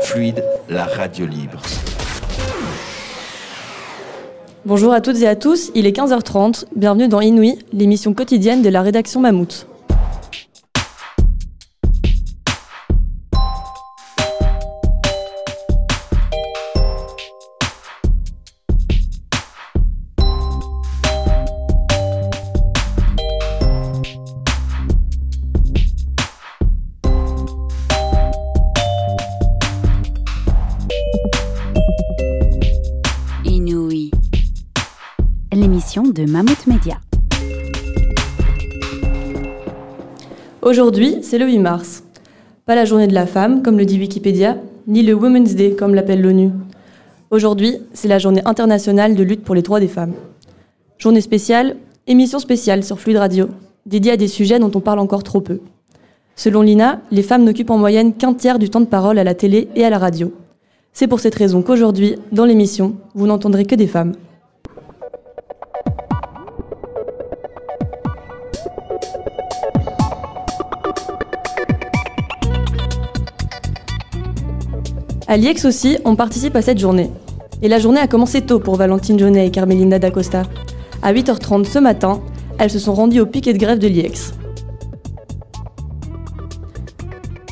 Fluide, la radio libre. Bonjour à toutes et à tous, il est 15h30, bienvenue dans Inouï, l'émission quotidienne de la rédaction Mammouth. Aujourd'hui, c'est le 8 mars. Pas la journée de la femme, comme le dit Wikipédia, ni le Women's Day, comme l'appelle l'ONU. Aujourd'hui, c'est la journée internationale de lutte pour les droits des femmes. Journée spéciale, émission spéciale sur Fluide Radio, dédiée à des sujets dont on parle encore trop peu. Selon l'INA, les femmes n'occupent en moyenne qu'un tiers du temps de parole à la télé et à la radio. C'est pour cette raison qu'aujourd'hui, dans l'émission, vous n'entendrez que des femmes. À l'IEX aussi, on participe à cette journée. Et la journée a commencé tôt pour Valentine Jaunet et Carmelinda d'Acosta. À 8h30 ce matin, elles se sont rendues au piquet de grève de l'IEX.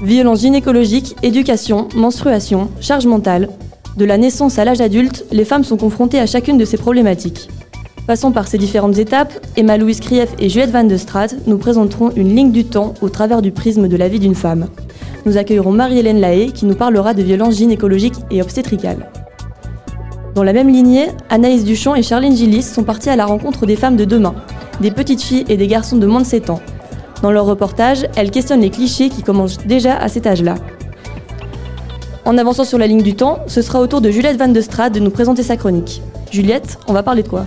Violence gynécologique, éducation, menstruation, charge mentale. De la naissance à l'âge adulte, les femmes sont confrontées à chacune de ces problématiques. Passons par ces différentes étapes, Emma Louise Krief et Juliette Van de Straat nous présenteront une ligne du temps au travers du prisme de la vie d'une femme. Nous accueillerons Marie-Hélène Lahaye qui nous parlera de violences gynécologiques et obstétricales. Dans la même lignée, Anaïs Duchamp et Charline Gillis sont parties à la rencontre des femmes de demain, des petites filles et des garçons de moins de 7 ans. Dans leur reportage, elles questionnent les clichés qui commencent déjà à cet âge-là. En avançant sur la ligne du temps, ce sera au tour de Juliette Van de Strade de nous présenter sa chronique. Juliette, on va parler de quoi?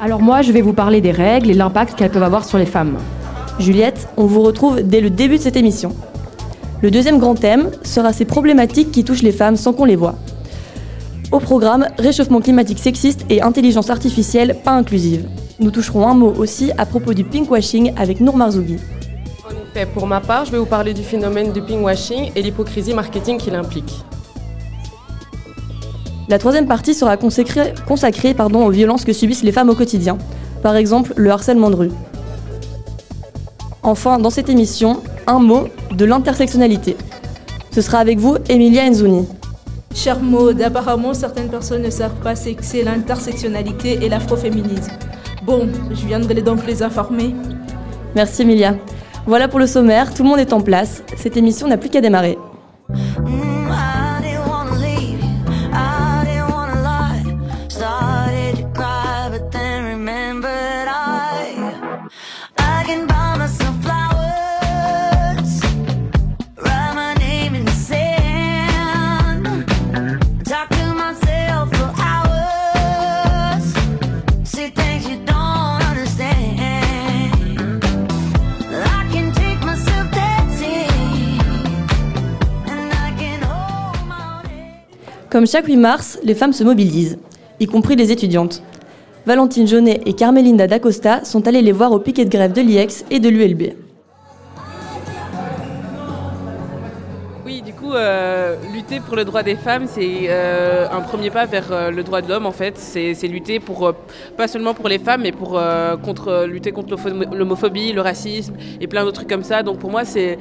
Alors moi, je vais vous parler des règles et l'impact qu'elles peuvent avoir sur les femmes. Juliette, on vous retrouve dès le début de cette émission. Le deuxième grand thème sera ces problématiques qui touchent les femmes sans qu'on les voit. Au programme, réchauffement climatique sexiste et intelligence artificielle pas inclusive. Nous toucherons un mot aussi à propos du pinkwashing avec Nour Marzougi. En effet, pour ma part, je vais vous parler du phénomène du pinkwashing et l'hypocrisie marketing qu'il implique. La troisième partie sera consacrée, consacrée pardon, aux violences que subissent les femmes au quotidien, par exemple le harcèlement de rue. Enfin, dans cette émission, un mot de l'intersectionnalité. Ce sera avec vous, Emilia Enzouni. Cher Maud, apparemment certaines personnes ne savent pas ce que c'est l'intersectionnalité et l'afroféminisme. Bon, je viendrai donc les informer. Merci Emilia. Voilà pour le sommaire, tout le monde est en place. Cette émission n'a plus qu'à démarrer. Comme chaque 8 mars, les femmes se mobilisent, y compris les étudiantes. Valentine Jaunet et Carmelinda d'Acosta sont allées les voir au piquet de grève de l'IEX et de l'ULB. Oui, du coup, euh, lutter pour le droit des femmes, c'est euh, un premier pas vers euh, le droit de l'homme, en fait. C'est lutter pour, pas seulement pour les femmes, mais pour contre, lutter contre l'homophobie, le racisme et plein d'autres trucs comme ça. Donc pour moi, c'est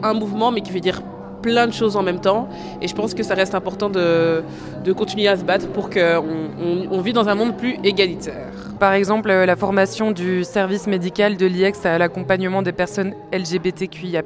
un mouvement, mais qui veut dire plein de choses en même temps. Et je pense que ça reste important de, de continuer à se battre pour qu'on on, on vit dans un monde plus égalitaire. Par exemple, euh, la formation du service médical de l'IEX à l'accompagnement des personnes LGBTQIA+,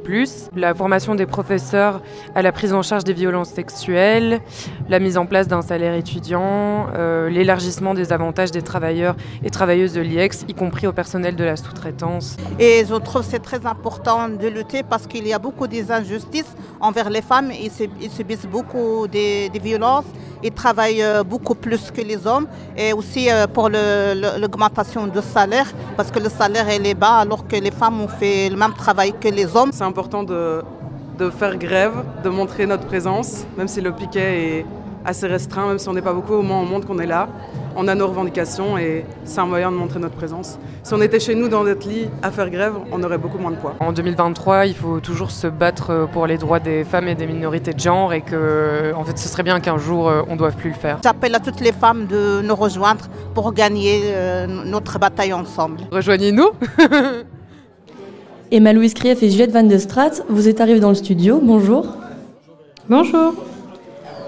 la formation des professeurs à la prise en charge des violences sexuelles, la mise en place d'un salaire étudiant, euh, l'élargissement des avantages des travailleurs et travailleuses de l'IEX, y compris au personnel de la sous-traitance. Et je trouve que c'est très important de lutter parce qu'il y a beaucoup d'injustices envers les femmes. Subissent beaucoup des violences. Ils travaillent euh, beaucoup plus que les hommes. Et aussi euh, pour l'augmentation du salaire parce que le salaire est bas alors que les femmes ont fait le même travail que les hommes. C'est important de, de faire grève, de montrer notre présence, même si le piquet est assez restreint, même si on n'est pas beaucoup, au moins on montre qu'on est là, on a nos revendications et c'est un moyen de montrer notre présence. Si on était chez nous dans notre lit à faire grève, on aurait beaucoup moins de poids. En 2023, il faut toujours se battre pour les droits des femmes et des minorités de genre et que en fait, ce serait bien qu'un jour on ne doive plus le faire. J'appelle à toutes les femmes de nous rejoindre pour gagner euh, notre bataille ensemble. Rejoignez-nous Emma Louise Krief et Juliette Van de Straat, vous êtes arrivées dans le studio. Bonjour. Bonjour.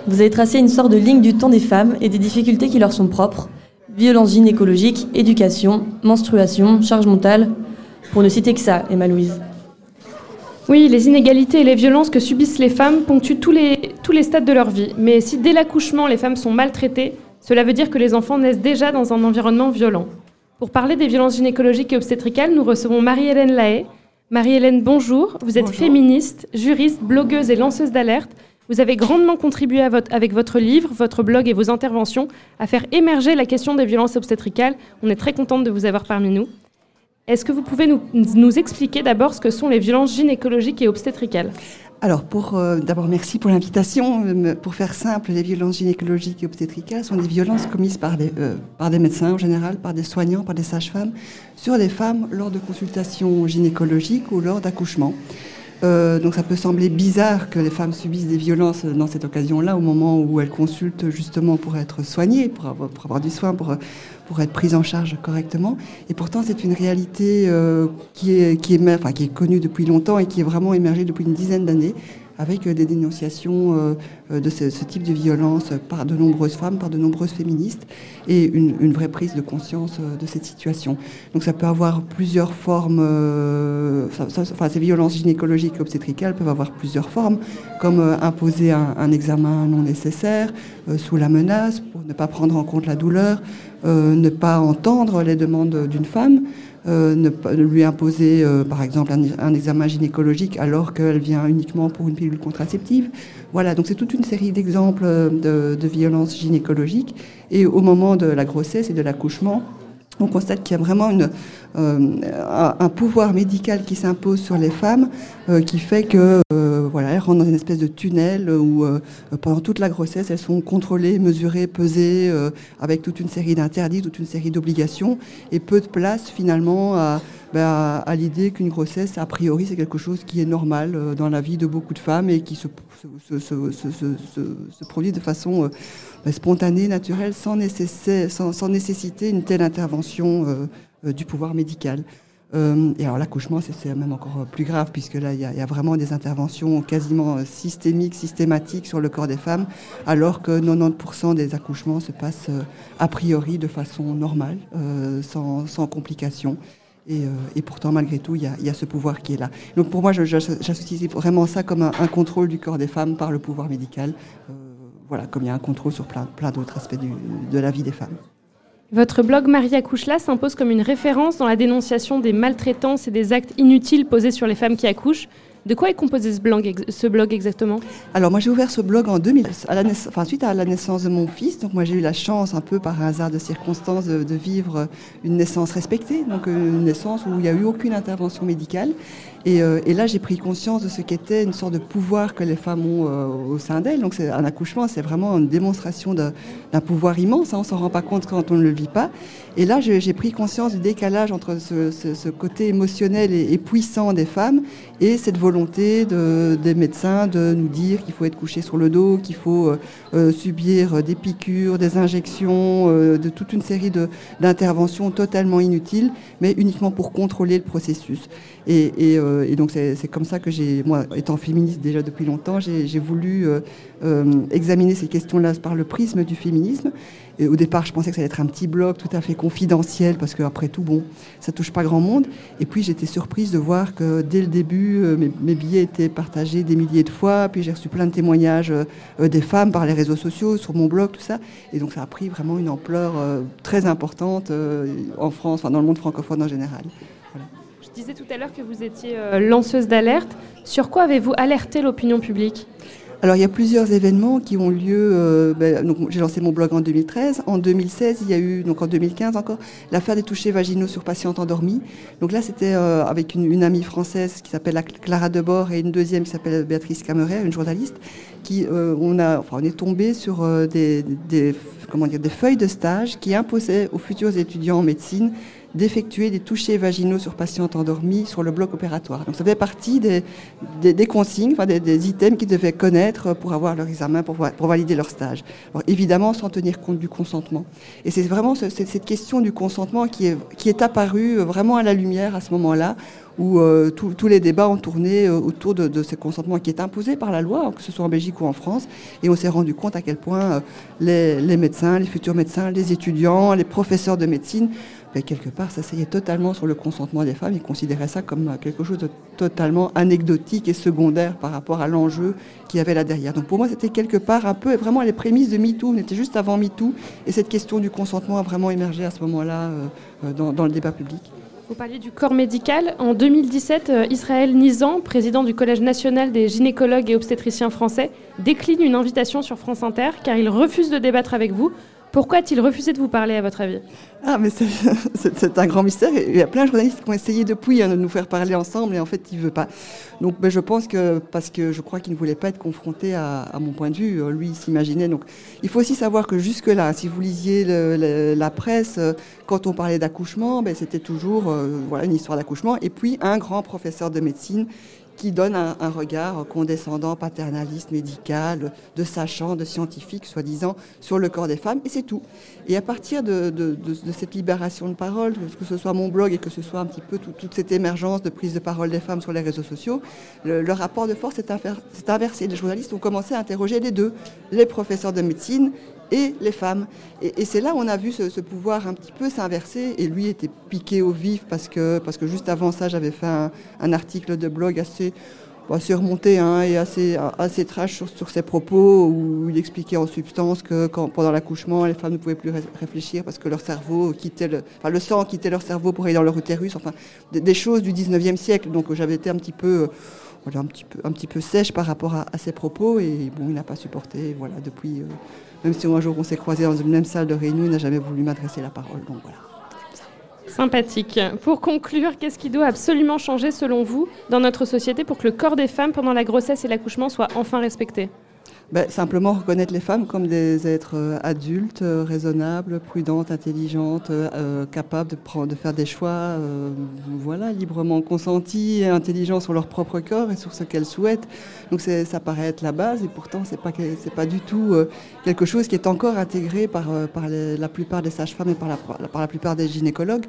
Vous avez tracé une sorte de ligne du temps des femmes et des difficultés qui leur sont propres. Violence gynécologique, éducation, menstruation, charge mentale. Pour ne citer que ça, Emma Louise. Oui, les inégalités et les violences que subissent les femmes ponctuent tous les, tous les stades de leur vie. Mais si dès l'accouchement les femmes sont maltraitées, cela veut dire que les enfants naissent déjà dans un environnement violent. Pour parler des violences gynécologiques et obstétricales, nous recevons Marie-Hélène Lahaye. Marie-Hélène, bonjour. Vous êtes Bonjour. féministe, juriste, blogueuse et lanceuse d'alerte. Vous avez grandement contribué avec votre livre, votre blog et vos interventions à faire émerger la question des violences obstétricales. On est très contente de vous avoir parmi nous. Est-ce que vous pouvez nous, expliquer d'abord ce que sont les violences gynécologiques et obstétricales? Alors, pour euh, d'abord, merci pour l'invitation. Euh, Pour faire simple, les violences gynécologiques et obstétricales sont des violences commises par des, euh, par des médecins en général, par des soignants, par des sages-femmes, sur des femmes lors de consultations gynécologiques ou lors d'accouchements. Euh, donc ça peut sembler bizarre que les femmes subissent des violences dans cette occasion-là, au moment où elles consultent justement pour être soignées, pour avoir, du soin, pour, être prises en charge correctement. Et pourtant, c'est une réalité euh, qui, est, qui est connue depuis longtemps et qui est vraiment émergée depuis une dizaine d'années avec euh, des dénonciations euh, euh, de ce, type de violence par de nombreuses femmes, par de nombreuses féministes, et une, vraie prise de conscience de cette situation. Donc ça peut avoir plusieurs formes, enfin ces violences gynécologiques et obstétricales peuvent avoir plusieurs formes, comme imposer un, examen non nécessaire, sous la menace, pour ne pas prendre en compte la douleur, euh, ne pas entendre les demandes d'une femme, euh, ne pas lui imposer, euh, par exemple, un, examen gynécologique alors qu'elle vient uniquement pour une pilule contraceptive. Voilà, donc c'est toute une série d'exemples euh, de, de violences gynécologiques. Et au moment de la grossesse et de l'accouchement, on constate qu'il y a vraiment une, euh, un, pouvoir médical qui s'impose sur les femmes, euh, qui fait que euh, voilà, elles rentrent dans une espèce de tunnel où euh, pendant toute la grossesse, elles sont contrôlées, mesurées, pesées, euh, avec toute une série d'interdits, toute une série d'obligations, et peu de place finalement à, ben, à, l'idée qu'une grossesse, a priori, c'est quelque chose qui est normal euh, dans la vie de beaucoup de femmes et qui se, se, se, se, produit de façon spontanée, naturelle, sans, nécessiter une telle intervention euh, euh, du pouvoir médical. Euh, et alors l'accouchement, c'est même encore euh, plus grave, puisque là, il y, a- vraiment des interventions quasiment euh, systémiques, systématiques sur le corps des femmes, alors que 90% des accouchements se passent euh, a priori de façon normale, euh, sans, complications. Et, euh, pourtant, malgré tout, il y, a, ce pouvoir qui est là. Donc pour moi, j'associe vraiment ça comme un, contrôle du corps des femmes par le pouvoir médical. Euh, voilà, comme il y a un contrôle sur plein, plein d'autres aspects de la vie des femmes. Votre blog Maria Couchela s'impose comme une référence dans la dénonciation des maltraitances et des actes inutiles posés sur les femmes qui accouchent. De quoi est composé ce blog, exactement? Alors moi j'ai ouvert ce blog en 2000, à suite à la naissance de mon fils. Donc moi j'ai eu la chance un peu par hasard de circonstances de, vivre une naissance respectée, donc euh, une naissance où il n'y a eu aucune intervention médicale. Et, euh, et là j'ai pris conscience de ce qu'était une sorte de pouvoir que les femmes ont euh, au sein d'elles. Donc un accouchement, c'est vraiment une démonstration d'un pouvoir immense. hein, on s'en rend pas compte quand on ne le vit pas. Et là j'ai pris conscience du décalage entre ce, côté émotionnel et puissant des femmes et cette volonté de- des médecins de nous dire qu'il faut être couché sur le dos, qu'il faut euh, euh, subir des piqûres, des injections, euh, de toute une série d'interventions totalement inutiles, mais uniquement pour contrôler le processus. Et, et, euh, donc c'est comme ça que j'ai, moi étant féministe déjà depuis longtemps, j'ai voulu euh, euh, examiner ces questions-là par le prisme du féminisme. Et au départ, je pensais que ça allait être un petit blog tout à fait confidentiel, parce qu'après tout, bon, ça touche pas grand monde. Et puis j'étais surprise de voir que dès le début, euh, mes, billets étaient partagés des milliers de fois. Puis j'ai reçu plein de témoignages euh, euh, des femmes par les réseaux sociaux, sur mon blog, tout ça. Et donc ça a pris vraiment une ampleur euh, très importante euh, en France, enfin dans le monde francophone en général. Je disais tout à l'heure que vous étiez euh, lanceuse d'alerte. Sur quoi avez-vous alerté l'opinion publique? Alors il y a plusieurs événements qui ont lieu. euh, ben, j'ai lancé mon blog en 2013. En 2016, il y a eu, donc en 2015 encore, l'affaire des touchés vaginaux sur patientes endormies. Donc là, c'était euh, avec une, une amie française qui s'appelle Clara Debord et une deuxième qui s'appelle Béatrice Cameret, une journaliste, qui euh, on a, enfin, on est tombé sur euh, des, des, comment dire, des feuilles de stage qui imposaient aux futurs étudiants en médecine d'effectuer des touchés vaginaux sur patientes endormies sur le bloc opératoire. Donc ça fait partie des, consignes, enfin des, items qu'ils devaient connaître pour avoir leur examen, pour, valider leur stage. Évidemment sans tenir compte du consentement. Et c'est vraiment ce, cette question du consentement qui est, apparue vraiment à la lumière à ce moment-là, où euh, tous les débats ont tourné euh, autour de, ce consentement qui est imposé par la loi, que ce soit en Belgique ou en France. Et on s'est rendu compte à quel point euh, les, médecins, les futurs médecins, les étudiants, les professeurs de médecine, quelque part, s'asseyaient totalement sur le consentement des femmes. Ils considéraient ça comme quelque chose de totalement anecdotique et secondaire par rapport à l'enjeu qu'il y avait là derrière. Donc pour moi, c'était quelque part un peu vraiment les prémices de MeToo. On était juste avant MeToo. Et cette question du consentement a vraiment émergé à ce moment-là dans, dans le débat public. Vous parliez du corps médical. En 2017, Israël Nizan, président du Collège national des gynécologues et obstétriciens français, décline une invitation sur France Inter car il refuse de débattre avec vous. Pourquoi a-t-il refusé de vous parler, à votre avis? Ah, mais c'est un grand mystère. Il y a plein de journalistes qui ont essayé depuis hein, de nous faire parler ensemble et en fait, il ne veut pas. Donc, ben, je pense que, parce que je crois qu'il ne voulait pas être confronté à, mon point de vue, lui, il s'imaginait. Donc, il faut aussi savoir que jusque-là, si vous lisiez la presse, quand on parlait d'accouchement, ben, c'était toujours euh, voilà, une histoire d'accouchement. Et puis, un grand professeur de médecine qui donne un, regard condescendant, paternaliste, médical, de sachant, de scientifique, soi-disant, sur le corps des femmes, et c'est tout. Et à partir de, cette libération de parole, que ce soit mon blog et que ce soit un petit peu tout, toute cette émergence de prise de parole des femmes sur les réseaux sociaux, le, le rapport de force s'est inversé. Les journalistes ont commencé à interroger les deux, les professeurs de médecine et les femmes. Et, c'est là où on a vu ce, pouvoir un petit peu s'inverser. Et lui était piqué au vif parce que, parce que juste avant ça, j'avais fait un, article de blog assez, assez remonté hein, et assez, assez trash sur, ses propos où il expliquait en substance que pendant l'accouchement, les femmes ne pouvaient plus ré réfléchir parce que leur cerveau quittait le, enfin, le sang quittait leur cerveau pour aller dans leur utérus. Enfin, des choses du 19e siècle. Donc j'avais été un petit peu voilà, un petit peu, un petit peu sèche par rapport à, ses propos et bon, il n'a pas supporté. Voilà, depuis, euh, même si un jour on s'est croisés dans une même salle de réunion, il n'a jamais voulu m'adresser la parole. Donc voilà. Sympathique. Pour conclure, qu'est-ce qui doit absolument changer selon vous dans notre société pour que le corps des femmes pendant la grossesse et l'accouchement soit enfin respecté ben, simplement reconnaître les femmes comme des êtres euh, adultes, euh, raisonnables, prudentes, intelligentes, euh, capables de, prendre, de faire des choix euh, voilà, librement consentis et intelligents sur leur propre corps et sur ce qu'elles souhaitent. Donc ça paraît être la base et pourtant ce n'est pas, du tout quelque chose qui est encore intégré par, la plupart des sages-femmes et par la plupart des gynécologues.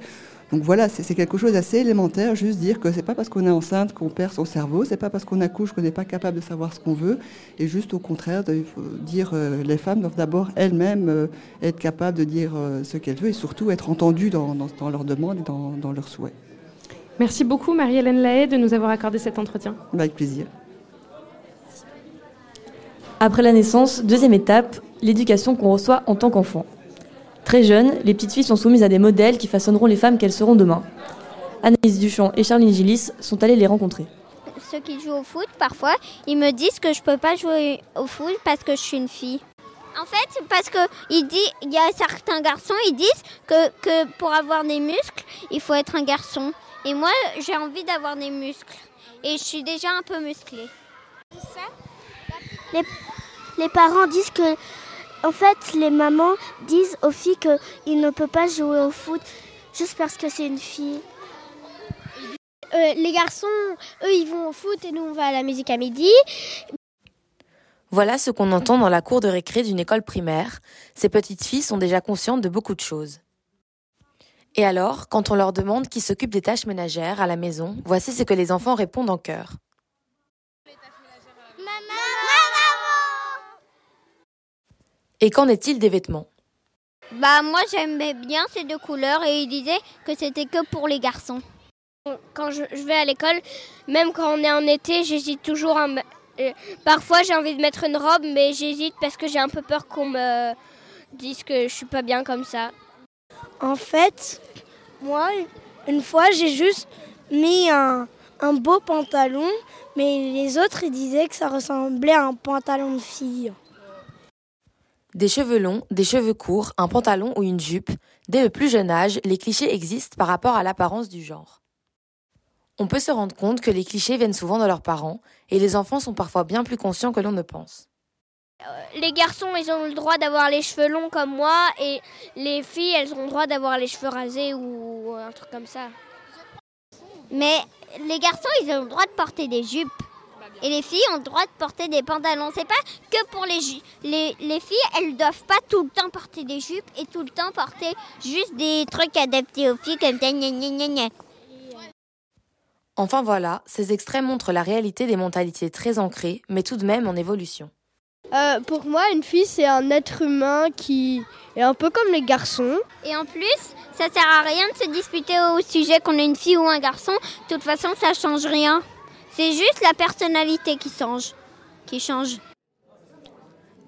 Donc voilà, c'est quelque chose d'assez élémentaire, juste dire que c'est pas parce qu'on est enceinte qu'on perd son cerveau, c'est pas parce qu'on accouche qu'on n'est pas capable de savoir ce qu'on veut, et juste au contraire, de dire euh, les femmes doivent d'abord elles-mêmes euh, être capables de dire euh, ce qu'elles veulent et surtout être entendues dans, dans, dans leurs demandes et dans, dans, leurs souhaits. Merci beaucoup Marie-Hélène Lahaye de nous avoir accordé cet entretien. Avec plaisir. Après la naissance, deuxième étape, l'éducation qu'on reçoit en tant qu'enfant. Très jeunes, les petites filles sont soumises à des modèles qui façonneront les femmes qu'elles seront demain. Anaïs Duchamp et Charline Gillis sont allées les rencontrer. Ceux qui jouent au foot, parfois, ils me disent que je peux pas jouer au foot parce que je suis une fille. En fait, parce que il dit, il y a certains garçons, ils disent que, que pour avoir des muscles, il faut être un garçon. Et moi, j'ai envie d'avoir des muscles. Et je suis déjà un peu musclée. Les, les parents disent que en fait, les mamans disent aux filles qu'ils ne peuvent pas jouer au foot juste parce que c'est une fille. Euh, les garçons, eux, ils vont au foot et nous, on va à la musique à midi. Voilà ce qu'on entend dans la cour de récré d'une école primaire. Ces petites filles sont déjà conscientes de beaucoup de choses. Et alors, quand on leur demande qui s'occupe des tâches ménagères à la maison, voici ce que les enfants répondent en chœur. Et qu'en est-il des vêtements? Bah moi j'aimais bien ces deux couleurs et ils disaient que c'était que pour les garçons. Quand je, je vais à l'école, même quand on est en été, j'hésite toujours à me... euh, Parfois j'ai envie de mettre une robe, mais j'hésite parce que j'ai un peu peur qu'on me dise que je suis pas bien comme ça. En fait, moi, une fois, j'ai juste mis un un beau pantalon, mais les autres ils disaient que ça ressemblait à un pantalon de fille. Des cheveux longs, des cheveux courts, un pantalon ou une jupe, dès le plus jeune âge, les clichés existent par rapport à l'apparence du genre. On peut se rendre compte que les clichés viennent souvent de leurs parents, et les enfants sont parfois bien plus conscients que l'on ne pense. Les garçons, ils ont le droit d'avoir les cheveux longs comme moi, et les filles, elles ont le droit d'avoir les cheveux rasés ou un truc comme ça. Mais les garçons, ils ont le droit de porter des jupes. Et les filles ont le droit de porter des pantalons. C'est pas que pour les, ju- les les filles, elles doivent pas tout le temps porter des jupes et tout le temps porter juste des trucs adaptés aux filles comme ça. gna gna gna gna. Enfin voilà, ces extraits montrent la réalité des mentalités très ancrées, mais tout de même en évolution. Euh, pour moi, une fille, c'est un être humain qui est un peu comme les garçons. Et en plus, ça sert à rien de se disputer au sujet qu'on est une fille ou un garçon. De toute façon, ça change rien. C'est juste la personnalité qui change. Qui change.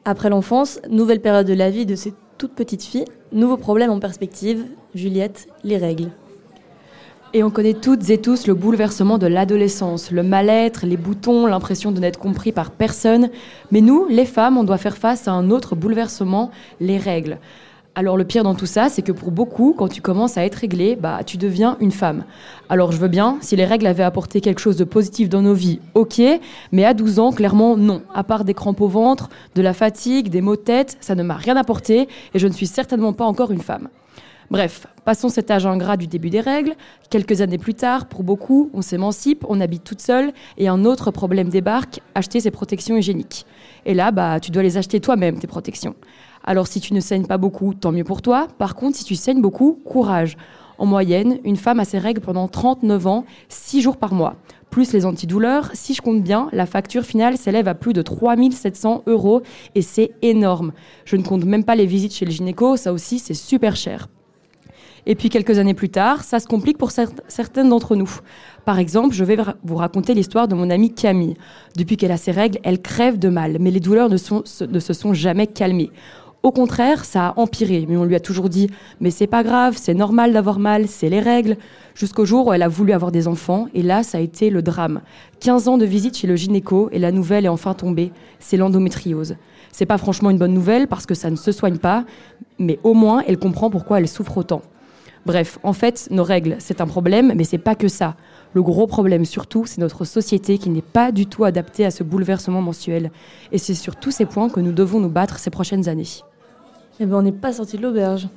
Après l'enfance, nouvelle période de la vie de ces toutes petites filles, nouveau problème en perspective, Juliette, les règles. Et on connaît toutes et tous le bouleversement de l'adolescence, le mal-être, les boutons, l'impression de n'être compris par personne. Mais nous, les femmes, on doit faire face à un autre bouleversement, les règles. Alors le pire dans tout ça, c'est que pour beaucoup, quand tu commences à être réglée, bah tu deviens une femme. Alors je veux bien, si les règles avaient apporté quelque chose de positif dans nos vies, ok, mais à 12 ans, clairement non. À part des crampes au ventre, de la fatigue, des maux de tête, ça ne m'a rien apporté et je ne suis certainement pas encore une femme. Bref, passons cet âge ingrat du début des règles. Quelques années plus tard, pour beaucoup, on s'émancipe, on habite toute seule et un autre problème débarque, acheter ses protections hygiéniques. Et là, bah, tu dois les acheter toi-même, tes protections. Alors si tu ne saignes pas beaucoup, tant mieux pour toi. Par contre, si tu saignes beaucoup, courage. En moyenne, une femme a ses règles pendant 39 ans, 6 jours par mois. Plus les antidouleurs, si je compte bien, la facture finale s'élève à plus de 3700 euros et c'est énorme. Je ne compte même pas les visites chez le gynéco, ça aussi c'est super cher. Et puis quelques années plus tard, ça se complique pour cer- certaines d'entre nous. Par exemple, je vais vous raconter l'histoire de mon amie Camille. Depuis qu'elle a ses règles, elle crève de mal, mais les douleurs ne, ne se sont jamais calmées. Au contraire, ça a empiré, mais on lui a toujours dit Mais c'est pas grave, c'est normal d'avoir mal, c'est les règles. Jusqu'au jour où elle a voulu avoir des enfants, et là, ça a été le drame. 15 ans de visite chez le gynéco, et la nouvelle est enfin tombée c'est l'endométriose. C'est pas franchement une bonne nouvelle parce que ça ne se soigne pas, mais au moins elle comprend pourquoi elle souffre autant. Bref, en fait, nos règles, c'est un problème, mais c'est pas que ça. Le gros problème surtout, c'est notre société qui n'est pas du tout adaptée à ce bouleversement mensuel. Et c'est sur tous ces points que nous devons nous battre ces prochaines années. Eh ben, on n'est pas sorti de l'auberge.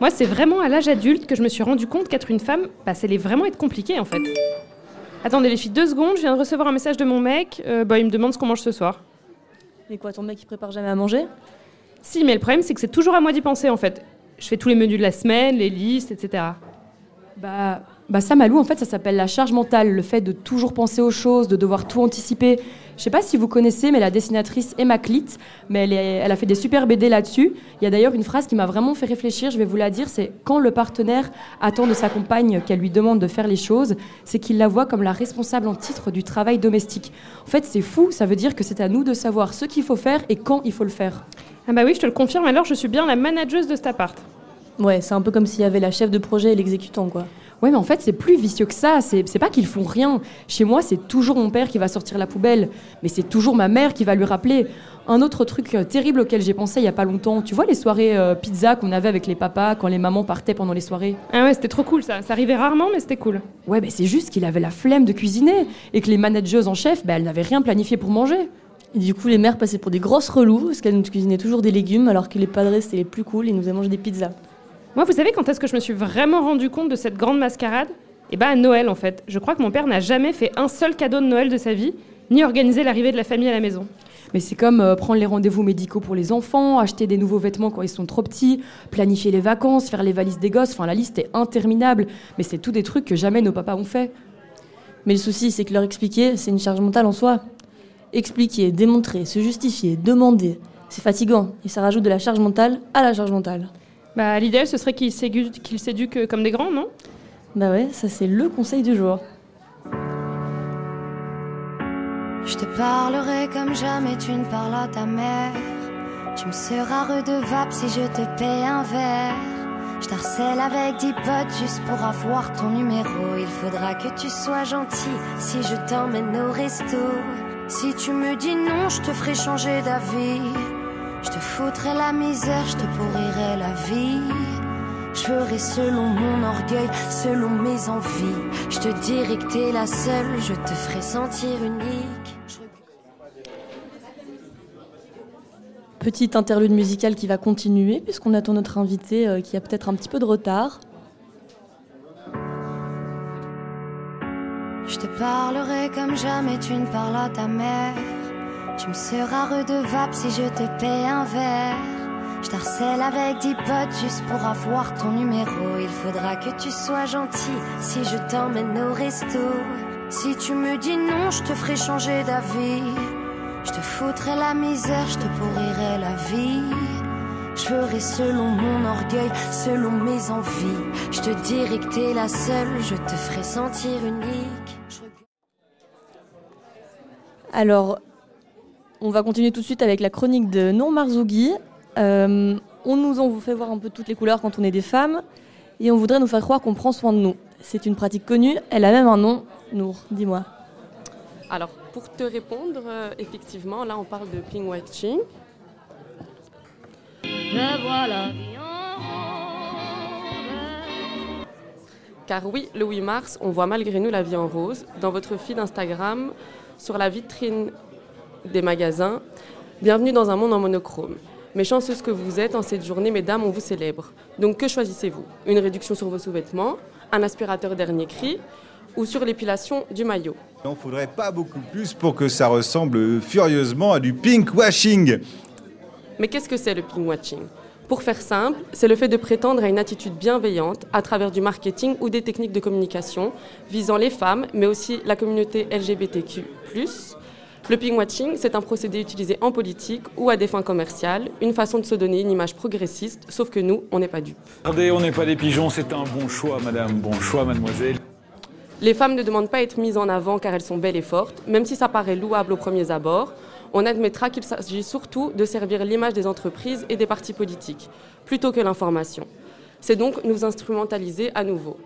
Moi, c'est vraiment à l'âge adulte que je me suis rendu compte qu'être une femme, bah, ça allait vraiment être compliqué en fait. Attendez les filles, deux secondes, je viens de recevoir un message de mon mec. Euh, bah, il me demande ce qu'on mange ce soir. Mais quoi, ton mec il prépare jamais à manger? Si, mais le problème c'est que c'est toujours à moi d'y penser en fait. Je fais tous les menus de la semaine, les listes, etc. Bah, bah ça, Malou, en fait, ça s'appelle la charge mentale, le fait de toujours penser aux choses, de devoir tout anticiper. Je sais pas si vous connaissez, mais la dessinatrice Emma Clit, mais elle, est- elle a fait des super BD là-dessus. Il y a d'ailleurs une phrase qui m'a vraiment fait réfléchir, je vais vous la dire, c'est quand le partenaire attend de sa compagne qu'elle lui demande de faire les choses, c'est qu'il la voit comme la responsable en titre du travail domestique. En fait, c'est fou, ça veut dire que c'est à nous de savoir ce qu'il faut faire et quand il faut le faire. Ah bah oui, je te le confirme, alors je suis bien la manageuse de cet appart. Ouais, c'est un peu comme s'il y avait la chef de projet et l'exécutant, quoi. Ouais, mais en fait, c'est plus vicieux que ça. C'est c'est pas qu'ils font rien. Chez moi, c'est toujours mon père qui va sortir la poubelle, mais c'est toujours ma mère qui va lui rappeler. Un autre truc euh, terrible auquel j'ai pensé il y a pas longtemps, tu vois les soirées euh, pizza qu'on avait avec les papas quand les mamans partaient pendant les soirées? Ah ouais, c'était trop cool ça. Ça arrivait rarement, mais c'était cool. Ouais, mais c'est juste qu'il avait la flemme de cuisiner et que les manageuses en chef, bah, elles n'avaient rien planifié pour manger. Et du coup, les mères passaient pour des grosses relous parce qu'elles nous cuisinaient toujours des légumes alors que les padres c'était les plus cool, ils nous faisaient manger des pizzas. Moi, vous savez quand est-ce que je me suis vraiment rendu compte de cette grande mascarade? Eh ben à Noël en fait. Je crois que mon père n'a jamais fait un seul cadeau de Noël de sa vie, ni organisé l'arrivée de la famille à la maison. Mais c'est comme euh, prendre les rendez-vous médicaux pour les enfants, acheter des nouveaux vêtements quand ils sont trop petits, planifier les vacances, faire les valises des gosses. Enfin, la liste est interminable. Mais c'est tout des trucs que jamais nos papas ont fait. Mais le souci, c'est que leur expliquer, c'est une charge mentale en soi. Expliquer, démontrer, se justifier, demander, c'est fatigant et ça rajoute de la charge mentale à la charge mentale. Bah l'idéal ce serait qu'ils s'égu- qu'ils s'éduquent comme des grands, non? Bah ouais, ça c'est le conseil du jour. Je te parlerai comme jamais tu ne parles à ta mère. Tu me seras redevable si je te paie un verre. Je t'harcèle avec dix potes juste pour avoir ton numéro. Il faudra que tu sois gentil si je t'emmène au resto. Si tu me dis non, je te ferai changer d'avis. Je te foutrai la misère, je te pourrirai la vie. Je ferai selon mon orgueil, selon mes envies. Je te dirai que t'es la seule, je te ferai sentir unique. Petite interlude musicale qui va continuer puisqu'on attend notre invité euh, qui a peut-être un petit peu de retard. Je te parlerai comme jamais tu ne parles à ta mère. Tu me seras redevable si je te paie un verre. Je t'harcèle avec dix potes juste pour avoir ton numéro. Il faudra que tu sois gentil si je t'emmène au resto. Si tu me dis non, je te ferai changer d'avis. Je te foutrai la misère, je te pourrirai la vie. Je ferai selon mon orgueil, selon mes envies. Je te dirai que t'es la seule, je te ferai sentir unique. Alors, on va continuer tout de suite avec la chronique de Nour Marzougi. Euh, on nous en vous fait voir un peu toutes les couleurs quand on est des femmes et on voudrait nous faire croire qu'on prend soin de nous. C'est une pratique connue, elle a même un nom. Nour, dis-moi. Alors, pour te répondre, euh, effectivement, là, on parle de ping watching. Je vois la vie Car oui, le 8 mars, on voit malgré nous la vie en rose. Dans votre feed Instagram, sur la vitrine des magasins, bienvenue dans un monde en monochrome. Mais chanceuse que vous êtes, en cette journée, mesdames, on vous célèbre. Donc que choisissez-vous? Une réduction sur vos sous-vêtements, un aspirateur dernier cri ou sur l'épilation du maillot? Il n'en faudrait pas beaucoup plus pour que ça ressemble furieusement à du pink washing. Mais qu'est-ce que c'est le ping watching Pour faire simple, c'est le fait de prétendre à une attitude bienveillante à travers du marketing ou des techniques de communication visant les femmes, mais aussi la communauté LGBTQ. Le ping watching, c'est un procédé utilisé en politique ou à des fins commerciales, une façon de se donner une image progressiste, sauf que nous, on n'est pas dupes. Attendez, on n'est pas des pigeons, c'est un bon choix, madame. Bon choix, mademoiselle. Les femmes ne demandent pas à être mises en avant car elles sont belles et fortes, même si ça paraît louable aux premiers abords. On admettra qu'il s'agit surtout de servir l'image des entreprises et des partis politiques, plutôt que l'information. C'est donc nous instrumentaliser à nouveau.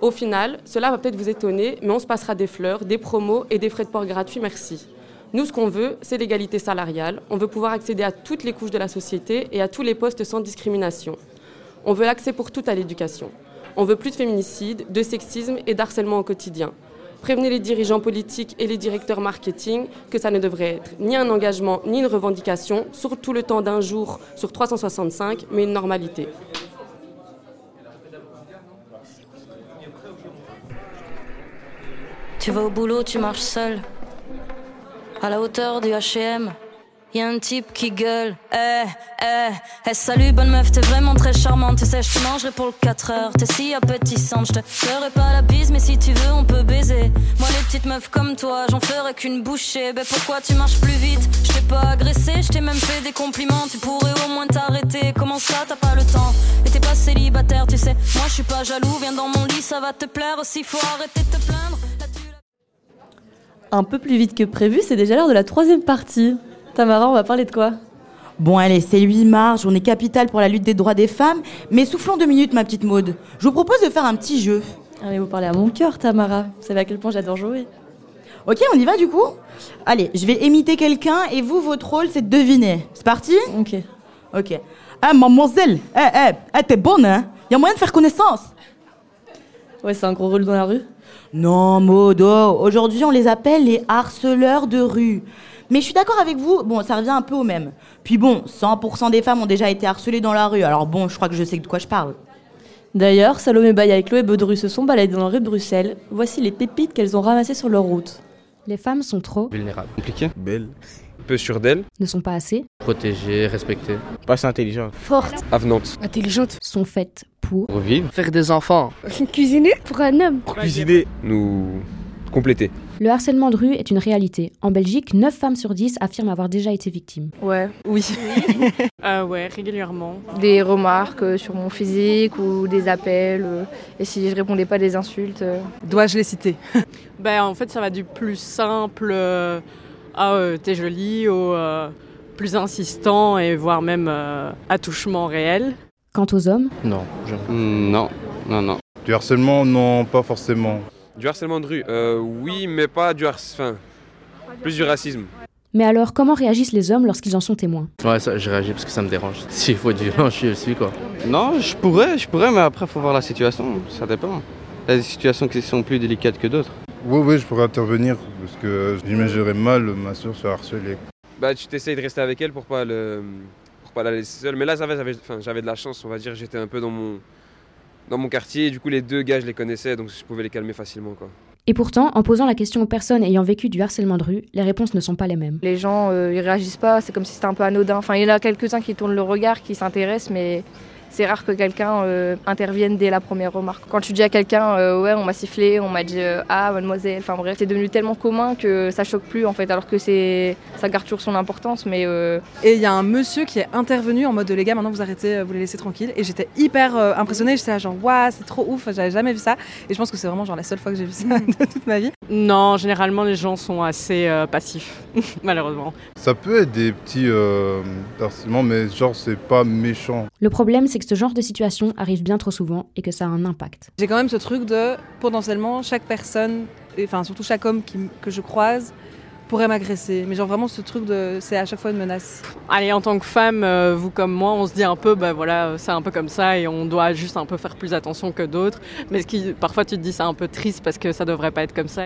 Au final, cela va peut-être vous étonner, mais on se passera des fleurs, des promos et des frais de port gratuits, merci. Nous, ce qu'on veut, c'est l'égalité salariale. On veut pouvoir accéder à toutes les couches de la société et à tous les postes sans discrimination. On veut l'accès pour toutes à l'éducation. On veut plus de féminicide, de sexisme et d'harcèlement au quotidien. Prévenez les dirigeants politiques et les directeurs marketing que ça ne devrait être ni un engagement ni une revendication, surtout le temps d'un jour sur 365, mais une normalité. Tu vas au boulot, tu marches seul. À la hauteur du HM, y a un type qui gueule. Eh, eh, eh, salut, bonne meuf, t'es vraiment très charmante. Tu sais, je te mangerai pour le 4 heures. T'es si appétissante, je te ferai pas la bise, mais si tu veux, on peut baiser. Moi, les petites meufs comme toi, j'en ferai qu'une bouchée. Ben pourquoi tu marches plus vite? Je t'ai pas agressé, je t'ai même fait des compliments. Tu pourrais au moins t'arrêter. Comment ça, t'as pas le temps? Et t'es pas célibataire, tu sais. Moi, je suis pas jaloux, viens dans mon lit, ça va te plaire. Aussi, faut arrêter de te plaindre. Un peu plus vite que prévu, c'est déjà l'heure de la troisième partie. Tamara, on va parler de quoi? Bon, allez, c'est le 8 mars, journée capitale pour la lutte des droits des femmes. Mais soufflons deux minutes, ma petite Maude. Je vous propose de faire un petit jeu. Ah, mais vous parlez à mon cœur, Tamara. Vous savez à quel point j'adore jouer. Ok, on y va du coup? Allez, je vais imiter quelqu'un et vous, votre rôle, c'est de deviner. C'est parti? Ok. Ok. Ah, mademoiselle, eh, eh, eh, t'es bonne, hein? Y a moyen de faire connaissance? Ouais, c'est un gros rôle dans la rue. Non, Modo, aujourd'hui on les appelle les harceleurs de rue. Mais je suis d'accord avec vous, bon, ça revient un peu au même. Puis bon, 100% des femmes ont déjà été harcelées dans la rue, alors bon, je crois que je sais de quoi je parle. D'ailleurs, Salomé Baye et Chloé Baudru se sont baladées dans la rue de Bruxelles. Voici les pépites qu'elles ont ramassées sur leur route. Les femmes sont trop, Vulnérable. Compliqué. Belle. Peu sûre d'elle. ne sont pas assez, Protégée, respectée. Pas assez intelligente. fortes, Avenante. intelligentes, sont faites pour Pour vivre. Faire des enfants. cuisiner pour un homme. Cuisiner. Nous compléter. Le harcèlement de rue est une réalité. En Belgique, 9 femmes sur 10 affirment avoir déjà été victimes. Ouais. Oui. Euh, ouais, régulièrement. Des remarques euh, sur mon physique ou des appels. euh, et si je répondais pas des insultes. euh, Dois-je les citer? Ben en fait ça va du plus simple à euh, t'es jolie au euh, plus insistant et voire même euh, attouchement réel. Quant aux hommes, Non, Non, non, non. Du harcèlement, non, pas forcément. Du harcèlement de rue, euh, oui, mais pas du harcèlement. Enfin, plus du racisme. mais alors comment réagissent les hommes lorsqu'ils en sont témoins? Ouais, ça, je réagis parce que ça me dérange. S'il faut être violent, je suis quoi. Non, je pourrais, je pourrais, mais après, faut voir la situation. Ça dépend. Il y a des situations qui sont plus délicates que d'autres. Oui, oui, je pourrais intervenir parce que j'imaginerais mal ma soeur se harceler. Bah, tu t'essayes de rester avec elle pour pas le, pour pas la laisser seule. Mais là, ça va, j'avais, enfin, j'avais de la chance, on va dire. J'étais un peu dans mon, dans mon quartier. Et du coup, les deux gars, je les connaissais, donc je pouvais les calmer facilement, quoi. Et pourtant, en posant la question aux personnes ayant vécu du harcèlement de rue, les réponses ne sont pas les mêmes. Les gens, euh, ils réagissent pas, c'est comme si c'était un peu anodin. Enfin, il y en a quelques-uns qui tournent le regard, qui s'intéressent, mais c'est rare que quelqu'un euh, intervienne dès la première remarque. Quand tu dis à quelqu'un, euh, ouais, on m'a sifflé, on m'a dit, euh, ah, mademoiselle, enfin bref, c'est devenu tellement commun que ça choque plus en fait, alors que c'est, ça garde toujours son importance, mais euh, Et il y a un monsieur qui est intervenu en mode les gars, maintenant vous arrêtez, vous les laissez tranquilles. Et j'étais hyper euh, impressionnée. J'étais là, genre, waouh, c'est trop ouf, j'avais jamais vu ça. Et je pense que c'est vraiment genre la seule fois que j'ai vu ça de toute ma vie. Non, généralement les gens sont assez euh, passifs, malheureusement. Ça peut être des petits euh, harcèlements, mais genre, c'est pas méchant. Le problème, c'est que ce genre de situation arrive bien trop souvent et que ça a un impact. J'ai quand même ce truc de potentiellement chaque personne, et enfin surtout chaque homme qui- que je croise, pourrait m'agresser. Mais genre vraiment ce truc de. C'est à chaque fois une menace. Allez, en tant que femme, euh, vous comme moi, on se dit un peu, bah voilà, c'est un peu comme ça et on doit juste un peu faire plus attention que d'autres. Mais ce qui, parfois tu te dis c'est un peu triste parce que ça devrait pas être comme ça.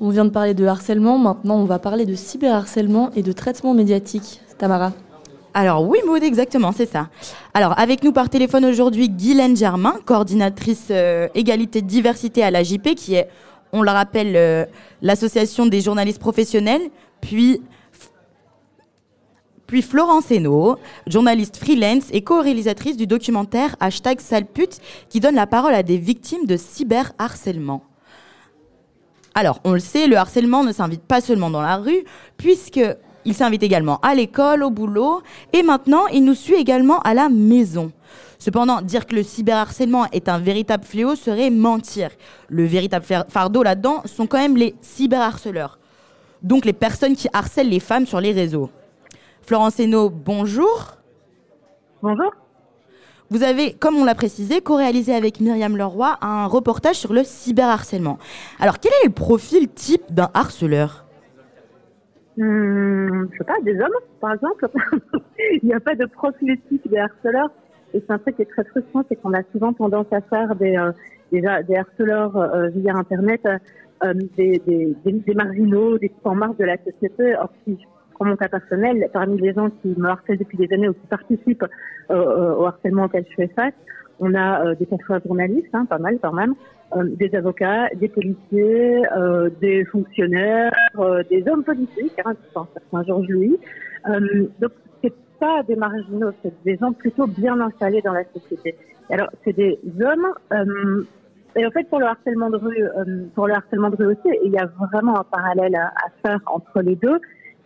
On vient de parler de harcèlement, maintenant on va parler de cyberharcèlement et de traitement médiatique. Tamara. Alors oui, exactement, c'est ça. Alors avec nous par téléphone aujourd'hui, Guylaine Germain, coordinatrice euh, égalité diversité à l'AJP, qui est, on le rappelle, euh, l'association des journalistes professionnels, puis puis Florence Hainaut, journaliste freelance et co-réalisatrice du documentaire Hashtag Salpute, qui donne la parole à des victimes de cyberharcèlement. Alors, on le sait, le harcèlement ne s'invite pas seulement dans la rue, puisque il s'invite également à l'école, au boulot, et maintenant, il nous suit également à la maison. Cependant, dire que le cyberharcèlement est un véritable fléau serait mentir. Le véritable fardeau là-dedans sont quand même les cyberharceleurs. Donc les personnes qui harcèlent les femmes sur les réseaux. Florence Hainaut, bonjour. Bonjour. Vous avez, comme on l'a précisé, co-réalisé avec Myriam Leroy un reportage sur le cyberharcèlement. Alors, quel est le profil type d'un harceleur? Hum, je sais pas, des hommes, par exemple. Il n'y a pas de profil type des harceleurs. Et c'est un truc qui est très frustrant, c'est qu'on a souvent tendance à faire des, euh, des harceleurs euh, via Internet, euh, des, des, des, des marginaux, des en marge de la société. Or, si je prends mon cas personnel, parmi les gens qui me harcèlent depuis des années ou qui participent euh, euh, au harcèlement auquel je fais face, on a euh, des confrères journalistes, hein, pas mal quand même, euh, des avocats, des policiers, euh, des fonctionnaires, euh, des hommes politiques, hein, un certain Georges Louis. Euh, donc c'est pas des marginaux, c'est des gens plutôt bien installés dans la société. Et Alors c'est des hommes. euh, et en fait, pour le harcèlement de rue, euh, pour le harcèlement de rue aussi, il y a vraiment un parallèle à, faire entre les deux.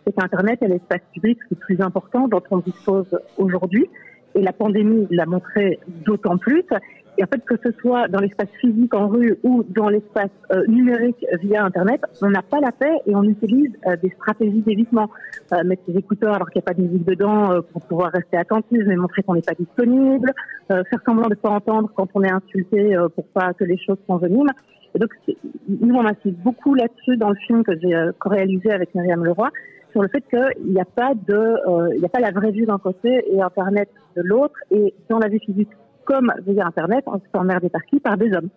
C'est qu'Internet est l'espace public le plus important dont on dispose aujourd'hui. Et la pandémie l'a montré d'autant plus. Et en fait, que ce soit dans l'espace physique en rue ou dans l'espace euh, numérique via Internet, on n'a pas la paix et on utilise euh, des stratégies d'évitement. Euh, mettre ses écouteurs alors qu'il n'y a pas de musique dedans euh, pour pouvoir rester attentif, mais montrer qu'on n'est pas disponible, faire semblant de ne pas entendre quand on est insulté pour pas que les choses s'enveniment. Et donc, nous, on insiste beaucoup là-dessus dans le film que j'ai réalisé avec Myriam Leroy, sur le fait qu'il n'y a pas de, il n'y a pas la vraie vie d'un côté et Internet de l'autre, et dans la vie physique comme via Internet, on se fait emmerder par qui Par des hommes.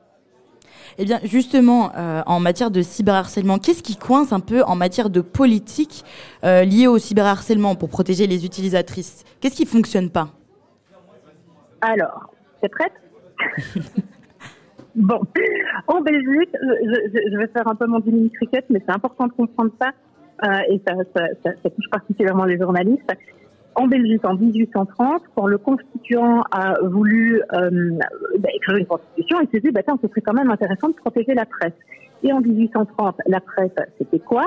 Eh bien, justement, euh, en matière de cyberharcèlement, qu'est-ce qui coince un peu en matière de politique euh, liée au cyberharcèlement pour protéger les utilisatrices? Qu'est-ce qui fonctionne pas? Alors, t'es prête? Bon, en Belgique, je, je- je vais faire un peu mon 10 minutes cricket, mais c'est important de comprendre ça, euh, et ça, ça, ça, ça touche particulièrement les journalistes. En Belgique, en 1830, quand le constituant a voulu euh, bah, écrire une constitution, il s'est dit, bah, tiens, ce serait quand même intéressant de protéger la presse. Et en 1830, la presse, c'était quoi?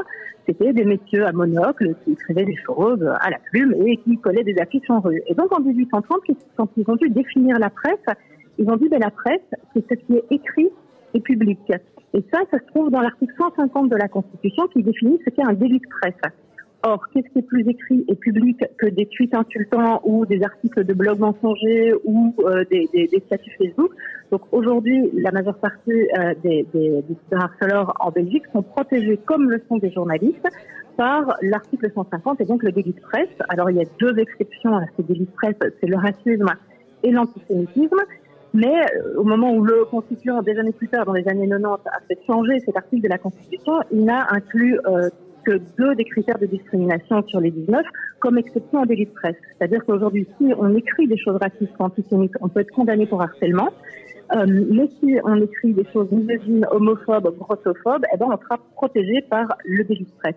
C'était des messieurs à monocle qui écrivaient des choses à la plume et qui collaient des affiches en rue. Et donc en 1830, quand ils ont dû définir la presse, ils ont dit ben, la presse, c'est ce qui est écrit et public. Et ça, ça se trouve dans l'article 150 de la Constitution qui définit ce qu'est un délit de presse. Or, qu'est-ce qui est plus écrit et public que des tweets insultants ou des articles de blog mensongers ou euh, des, des, des statuts Facebook? Donc aujourd'hui, la majeure partie euh, des, des, cyberharceleurs en Belgique sont protégés, comme le sont des journalistes, par l'article 150 et donc le délit de presse. Alors il y a deux exceptions à ce délit de presse, c'est le racisme et l'antisémitisme. Mais euh, au moment où le constituant, des années plus tard, dans les années 90, a fait changer cet article de la Constitution, il n'a inclus euh, que deux des critères de discrimination sur les 19 comme exception au délit de presse. C'est-à-dire qu'aujourd'hui, si on écrit des choses racistes ou antisémites, on peut être condamné pour harcèlement. Euh, mais si on écrit des choses misogynes, homophobes, grossophobes, eh ben, on sera protégé par le délit de presse.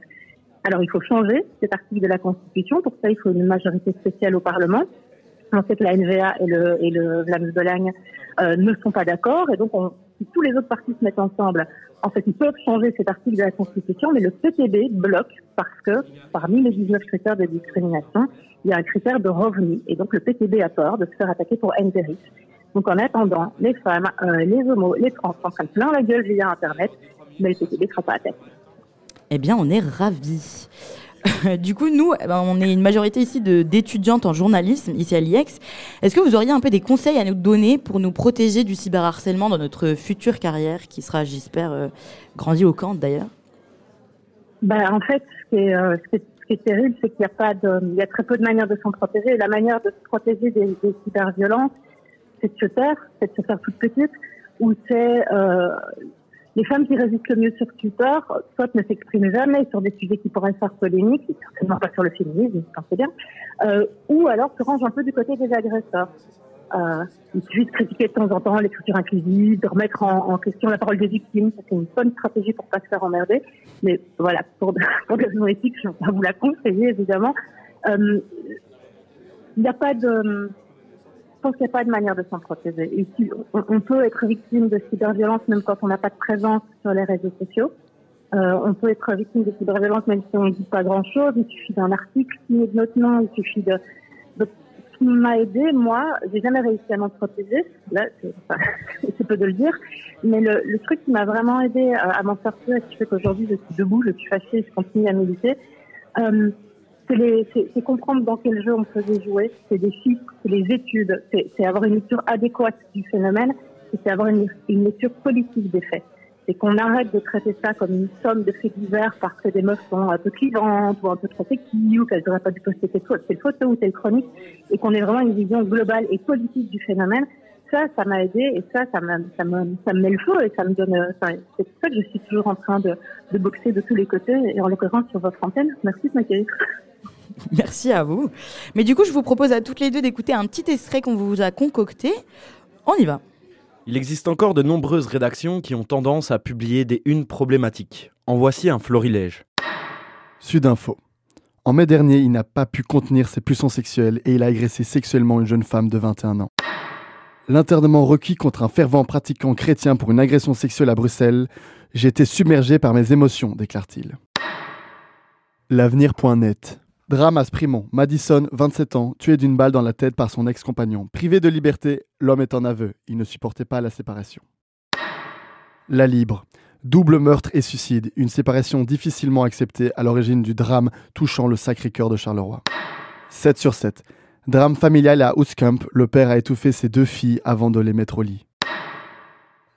Alors, il faut changer cet article de la Constitution. Pour ça, il faut une majorité spéciale au Parlement. En fait, la NVA et le, et le Vlaams Belang euh, ne sont pas d'accord. Et donc, on, si tous les autres partis se mettent ensemble, en fait, ils peuvent changer cet article de la Constitution, mais le PTB bloque parce que parmi les 19 critères de discrimination, il y a un critère de revenu. Et donc, le PTB a peur de se faire attaquer pour NTRIS. Donc, en attendant, les femmes, euh, les homos, les trans sont en train de plein la gueule via Internet, mais le PTB ne sera pas attaqué. Eh bien, on est ravis. du coup, nous, eh ben, on est une majorité ici d'étudiantes en journalisme, ici à l'IEX. Est-ce que vous auriez un peu des conseils à nous donner pour nous protéger du cyberharcèlement dans notre future carrière, qui sera, j'espère, euh, grandiloquente d'ailleurs? Ben, en fait, ce qui est, euh, ce qui est, terrible, c'est qu'il y a très peu de manières de s'en protéger. La manière de se protéger des, des cyberviolences, c'est de se taire, c'est de se faire toute petite, ou c'est euh, les femmes qui résistent le mieux sur Twitter, soit ne s'expriment jamais sur des sujets qui pourraient faire polémique, certainement pas sur le féminisme, pensais bien, euh, ou alors se rangent un peu du côté des agresseurs. Euh, il suffit de critiquer de temps en temps l'écriture inclusive, de remettre en, question la parole des victimes. C'est une bonne stratégie pour pas se faire emmerder. Mais voilà, pour, des raisons éthiques, je vais pas vous la conseiller, évidemment. Euh, Il n'y a pas de... Je pense qu'il n'y a pas de manière de s'en protéger. On, peut être victime de cyberviolence même quand on n'a pas de présence sur les réseaux sociaux. Euh, on peut être victime de cyberviolence même si on ne dit pas grand-chose. Il suffit d'un article signé de notre nom, il suffit de... de ce qui m'a aidé, moi, j'ai jamais réussi à m'en protéger. Là, c'est peu de le dire. Mais le, truc qui m'a vraiment aidé à, à m'en sortir et qui fait qu'aujourd'hui je suis debout, je suis fâchée, je continue à militer, euh, c'est comprendre dans quel jeu on faisait jouer, c'est des chiffres, c'est les études, c'est avoir une lecture adéquate du phénomène et c'est avoir une, lecture politique des faits. C'est qu'on arrête de traiter ça comme une somme de faits divers parce que des meufs sont un peu clivantes ou un peu trop sexy ou qu'elles n'auraient pas dû poster telle telle photo ou telle chronique et qu'on ait vraiment une vision globale et politique du phénomène. Ça, ça m'a aidé et ça, ça, me, met le feu et ça me donne. c'est pour ça que je suis toujours en train de, boxer de tous les côtés et en l'occurrence sur votre antenne. Merci de. Merci à vous. Mais du coup, je vous propose à toutes les deux d'écouter un petit extrait qu'on vous a concocté. On y va. Il existe encore de nombreuses rédactions qui ont tendance à publier des unes problématiques. En voici un florilège. Sudinfo. En mai dernier, il n'a pas pu contenir ses pulsions sexuelles et il a agressé sexuellement une jeune femme de 21 ans. L'internement requis contre un fervent pratiquant chrétien pour une agression sexuelle à Bruxelles. J'ai été submergé par mes émotions, déclare-t-il. L'avenir.net. Drame à Sprimont. Madison, 27 ans, tué d'une balle dans la tête par son ex-compagnon. Privé de liberté, l'homme est en aveu. Il ne supportait pas la séparation. La Libre. Double meurtre et suicide. Une séparation difficilement acceptée à l'origine du drame touchant le Sacré-Cœur de Charleroi. 7 sur 7. Drame familial à Oostkamp. Le père a étouffé ses deux filles avant de les mettre au lit.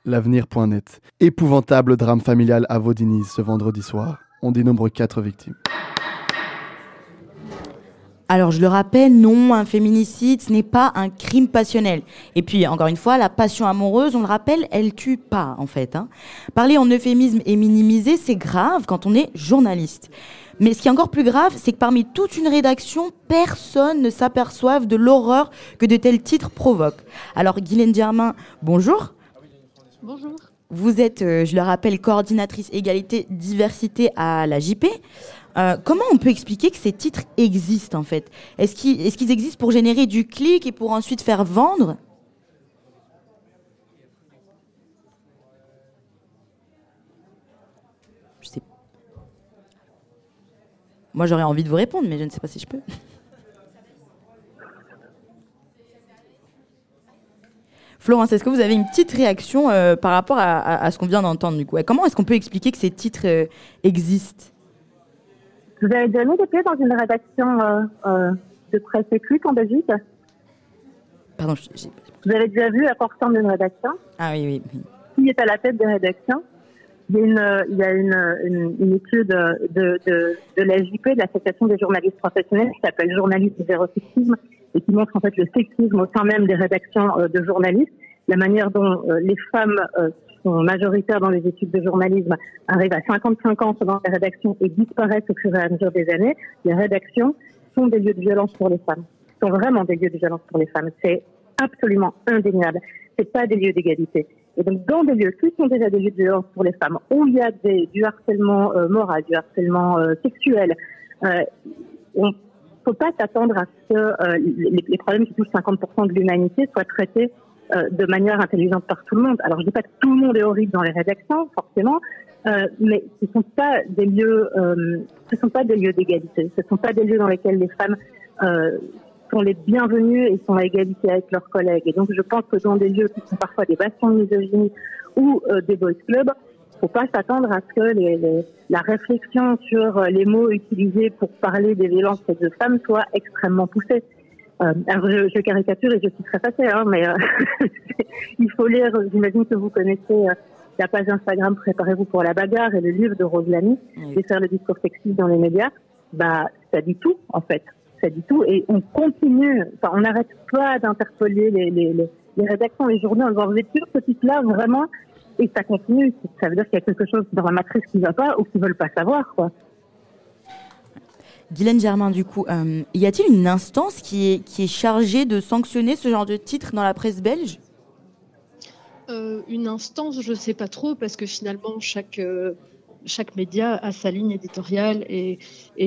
L'avenir.net. Épouvantable drame familial à Vaudiniz ce vendredi soir. On dénombre 4 victimes. Alors, je le rappelle, non, un féminicide, ce n'est pas un crime passionnel. Et puis, encore une fois, la passion amoureuse, on le rappelle, elle tue pas, en fait. hein. Parler en euphémisme et minimiser, c'est grave quand on est journaliste. Mais ce qui est encore plus grave, c'est que parmi toute une rédaction, personne ne s'aperçoive de l'horreur que de tels titres provoquent. Alors, Guylaine Germain, bonjour. Bonjour. Vous êtes, euh, je le rappelle, coordinatrice égalité diversité à la JP. Euh, comment on peut expliquer que ces titres existent en fait? Est-ce qu'ils existent pour générer du clic et pour ensuite faire vendre? Je sais. Moi j'aurais envie de vous répondre, mais je ne sais pas si je peux. Florence, est-ce que vous avez une petite réaction euh, par rapport à, ce qu'on vient d'entendre du coup? Comment est-ce qu'on peut expliquer que ces titres euh, existent? Vous avez déjà mis des pieds dans une rédaction euh, euh, de presse écrite en Belgique Pardon, j'ai- Vous avez déjà vu à quoi ressemble une rédaction Ah oui, oui. oui. Qui est à la tête des rédactions Il y a une, euh, il y a une, une, une étude de, de, de l'AJP, de l'Association des journalistes professionnels, qui s'appelle Journalisme zéro sexisme, et qui montre en fait le sexisme au sein même des rédactions de journalistes, la manière dont les femmes sont majoritaires dans les études de journalisme arrivent à 55 ans dans les rédactions et disparaissent au fur et à mesure des années. Les rédactions sont des lieux de violence pour les femmes, sont vraiment des lieux de violence pour les femmes. C'est absolument indéniable. C'est pas des lieux d'égalité. Et donc, dans des lieux qui sont déjà des lieux de violence pour les femmes, où il y a du harcèlement euh, moral, du harcèlement euh, sexuel, euh, on faut pas s'attendre à ce que euh, les problèmes qui touchent 50% de l'humanité soient traités euh, de manière intelligente par tout le monde. Alors, je dis pas que tout le monde est horrible dans les rédactions, forcément, euh, mais ce sont pas des lieux, euh, ce sont pas des lieux d'égalité. Ce sont pas des lieux dans lesquels les femmes euh, sont les bienvenus et sont à égalité avec leurs collègues. Et donc, je pense que dans des lieux qui sont parfois des bastions de misogynie ou euh, des boys clubs, faut pas s'attendre à ce que les, les- la réflexion sur les mots utilisés pour parler des violences faites de femmes soit extrêmement poussée. Euh, alors je, je caricature et je suis très facile, hein, mais euh, il faut lire. J'imagine que vous connaissez euh, la page Instagram Préparez-vous pour la bagarre et le livre de Rose Lamy, faire le discours sexiste dans les médias. Bah, ça dit tout en fait. Ça dit tout et on continue. Enfin, on n'arrête pas d'interpeller les, les, les, les rédactions, les journaux en disant vous êtes sûr ce type-là vraiment? Et ça continue. Ça veut dire qu'il y a quelque chose dans la matrice qui va pas ou qu'ils veulent pas savoir quoi. Guylaine Germain, du coup, euh, y a-t-il une instance qui est, chargée de sanctionner ce genre de titre dans la presse belge? Euh, une instance, je ne sais pas trop, parce que finalement, chaque, euh, média a sa ligne éditoriale et,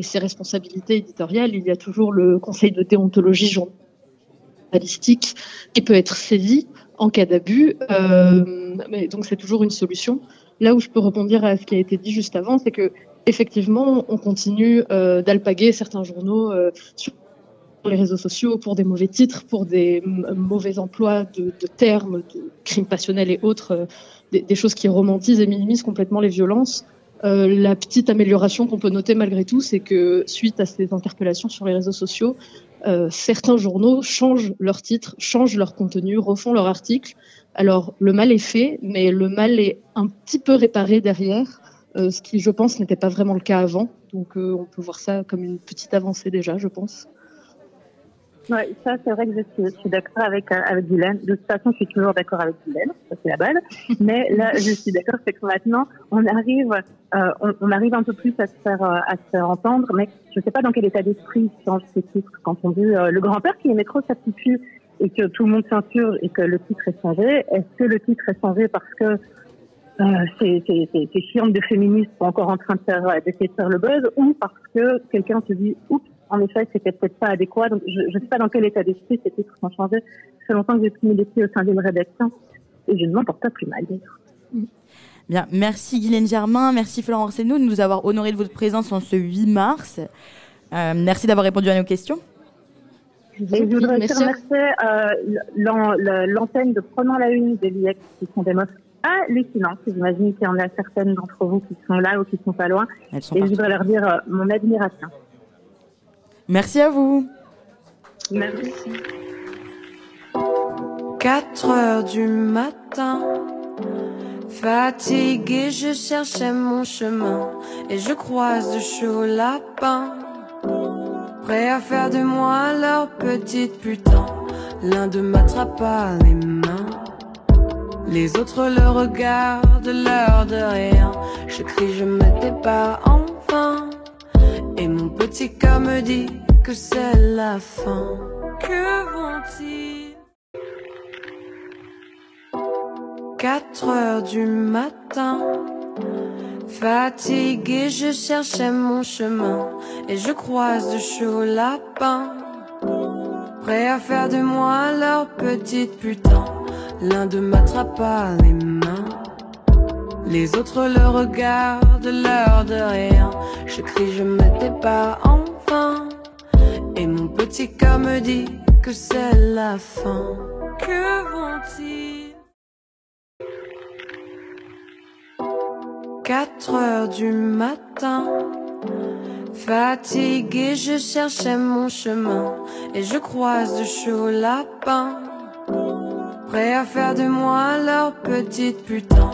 ses responsabilités éditoriales. Il y a toujours le conseil de déontologie journalistique qui peut être saisi en cas d'abus. Donc, c'est toujours une solution. Là où je peux rebondir à ce qui a été dit juste avant, c'est que effectivement, on continue euh, d'alpaguer certains journaux euh, sur les réseaux sociaux pour des mauvais titres, pour des mauvais emplois de, de termes, de crimes passionnels et autres, euh, des, des choses qui romantisent et minimisent complètement les violences. Euh, la petite amélioration qu'on peut noter malgré tout, c'est que suite à ces interpellations sur les réseaux sociaux, euh, certains journaux changent leur titre, changent leur contenu, refont leur article. Alors le mal est fait, mais le mal est un petit peu réparé derrière, ce qui, je pense, n'était pas vraiment le cas avant. Donc euh, on peut voir ça comme une petite avancée déjà, je pense. Ouais, ça c'est vrai que je suis, d'accord avec euh, avec. De toute façon, je suis toujours d'accord avec Guylaine, ça c'est la balle. Mais là, je suis d'accord, c'est que maintenant, on arrive, euh, on, arrive un peu plus à se faire euh, à se faire entendre. Mais je sais pas dans quel état d'esprit changent ces titres quand on dit euh, le grand-père qui aimait trop sa petite fille et que tout le monde s'insurge et que le titre est changé. Est-ce que le titre est changé parce que euh, ces, ces, ces, ces chiantes de féministes sont encore en train de faire, euh, d'essayer de faire le buzz ou parce que quelqu'un se dit, oups, en effet, c'était peut-être pas adéquat. Donc, je ne sais pas dans quel état d'esprit ces titres sont changés. Ça fait longtemps que j'ai pris les pieds au sein d'une rédaction et je ne m'en porte pas plus mal d'ailleurs. Bien, merci Guylaine Germain, merci Florent Arsenault de nous avoir honoré de votre présence en ce 8 mars. Euh, merci d'avoir répondu à nos questions. Et je voudrais remercier euh, l'antenne de Prenons la Une de l'IEX qui sont des meufs hallucinantes. J'imagine qu'il y en a certaines d'entre vous qui sont là ou qui sont pas loin. Elles sont et je voudrais leur dire euh, mon admiration. Merci à vous. Merci. 4 heures du matin. Fatigué, je cherchais mon chemin et je croise de chauds lapins. Prêt à faire de moi leur petite putain. L'un d'eux m'attrapa les mains. Les autres le regardent, l'air de rien. Je crie, je me pas enfin. Et mon petit cœur me dit que c'est la fin. Que vont-ils? 4 heures du matin. Fatigué, je cherchais mon chemin et je croise de chauds lapins. Prêt à faire de moi leur petite putain. L'un d'eux m'attrapa les mains. Les autres le regardent, l'air de rien. Je crie, je me pas enfin. Et mon petit cœur me dit que c'est la fin. Que vont-ils? 4 heures du matin. Fatigué, je cherchais mon chemin et je croise de chauds lapins. Prêt à faire de moi leur petite putain.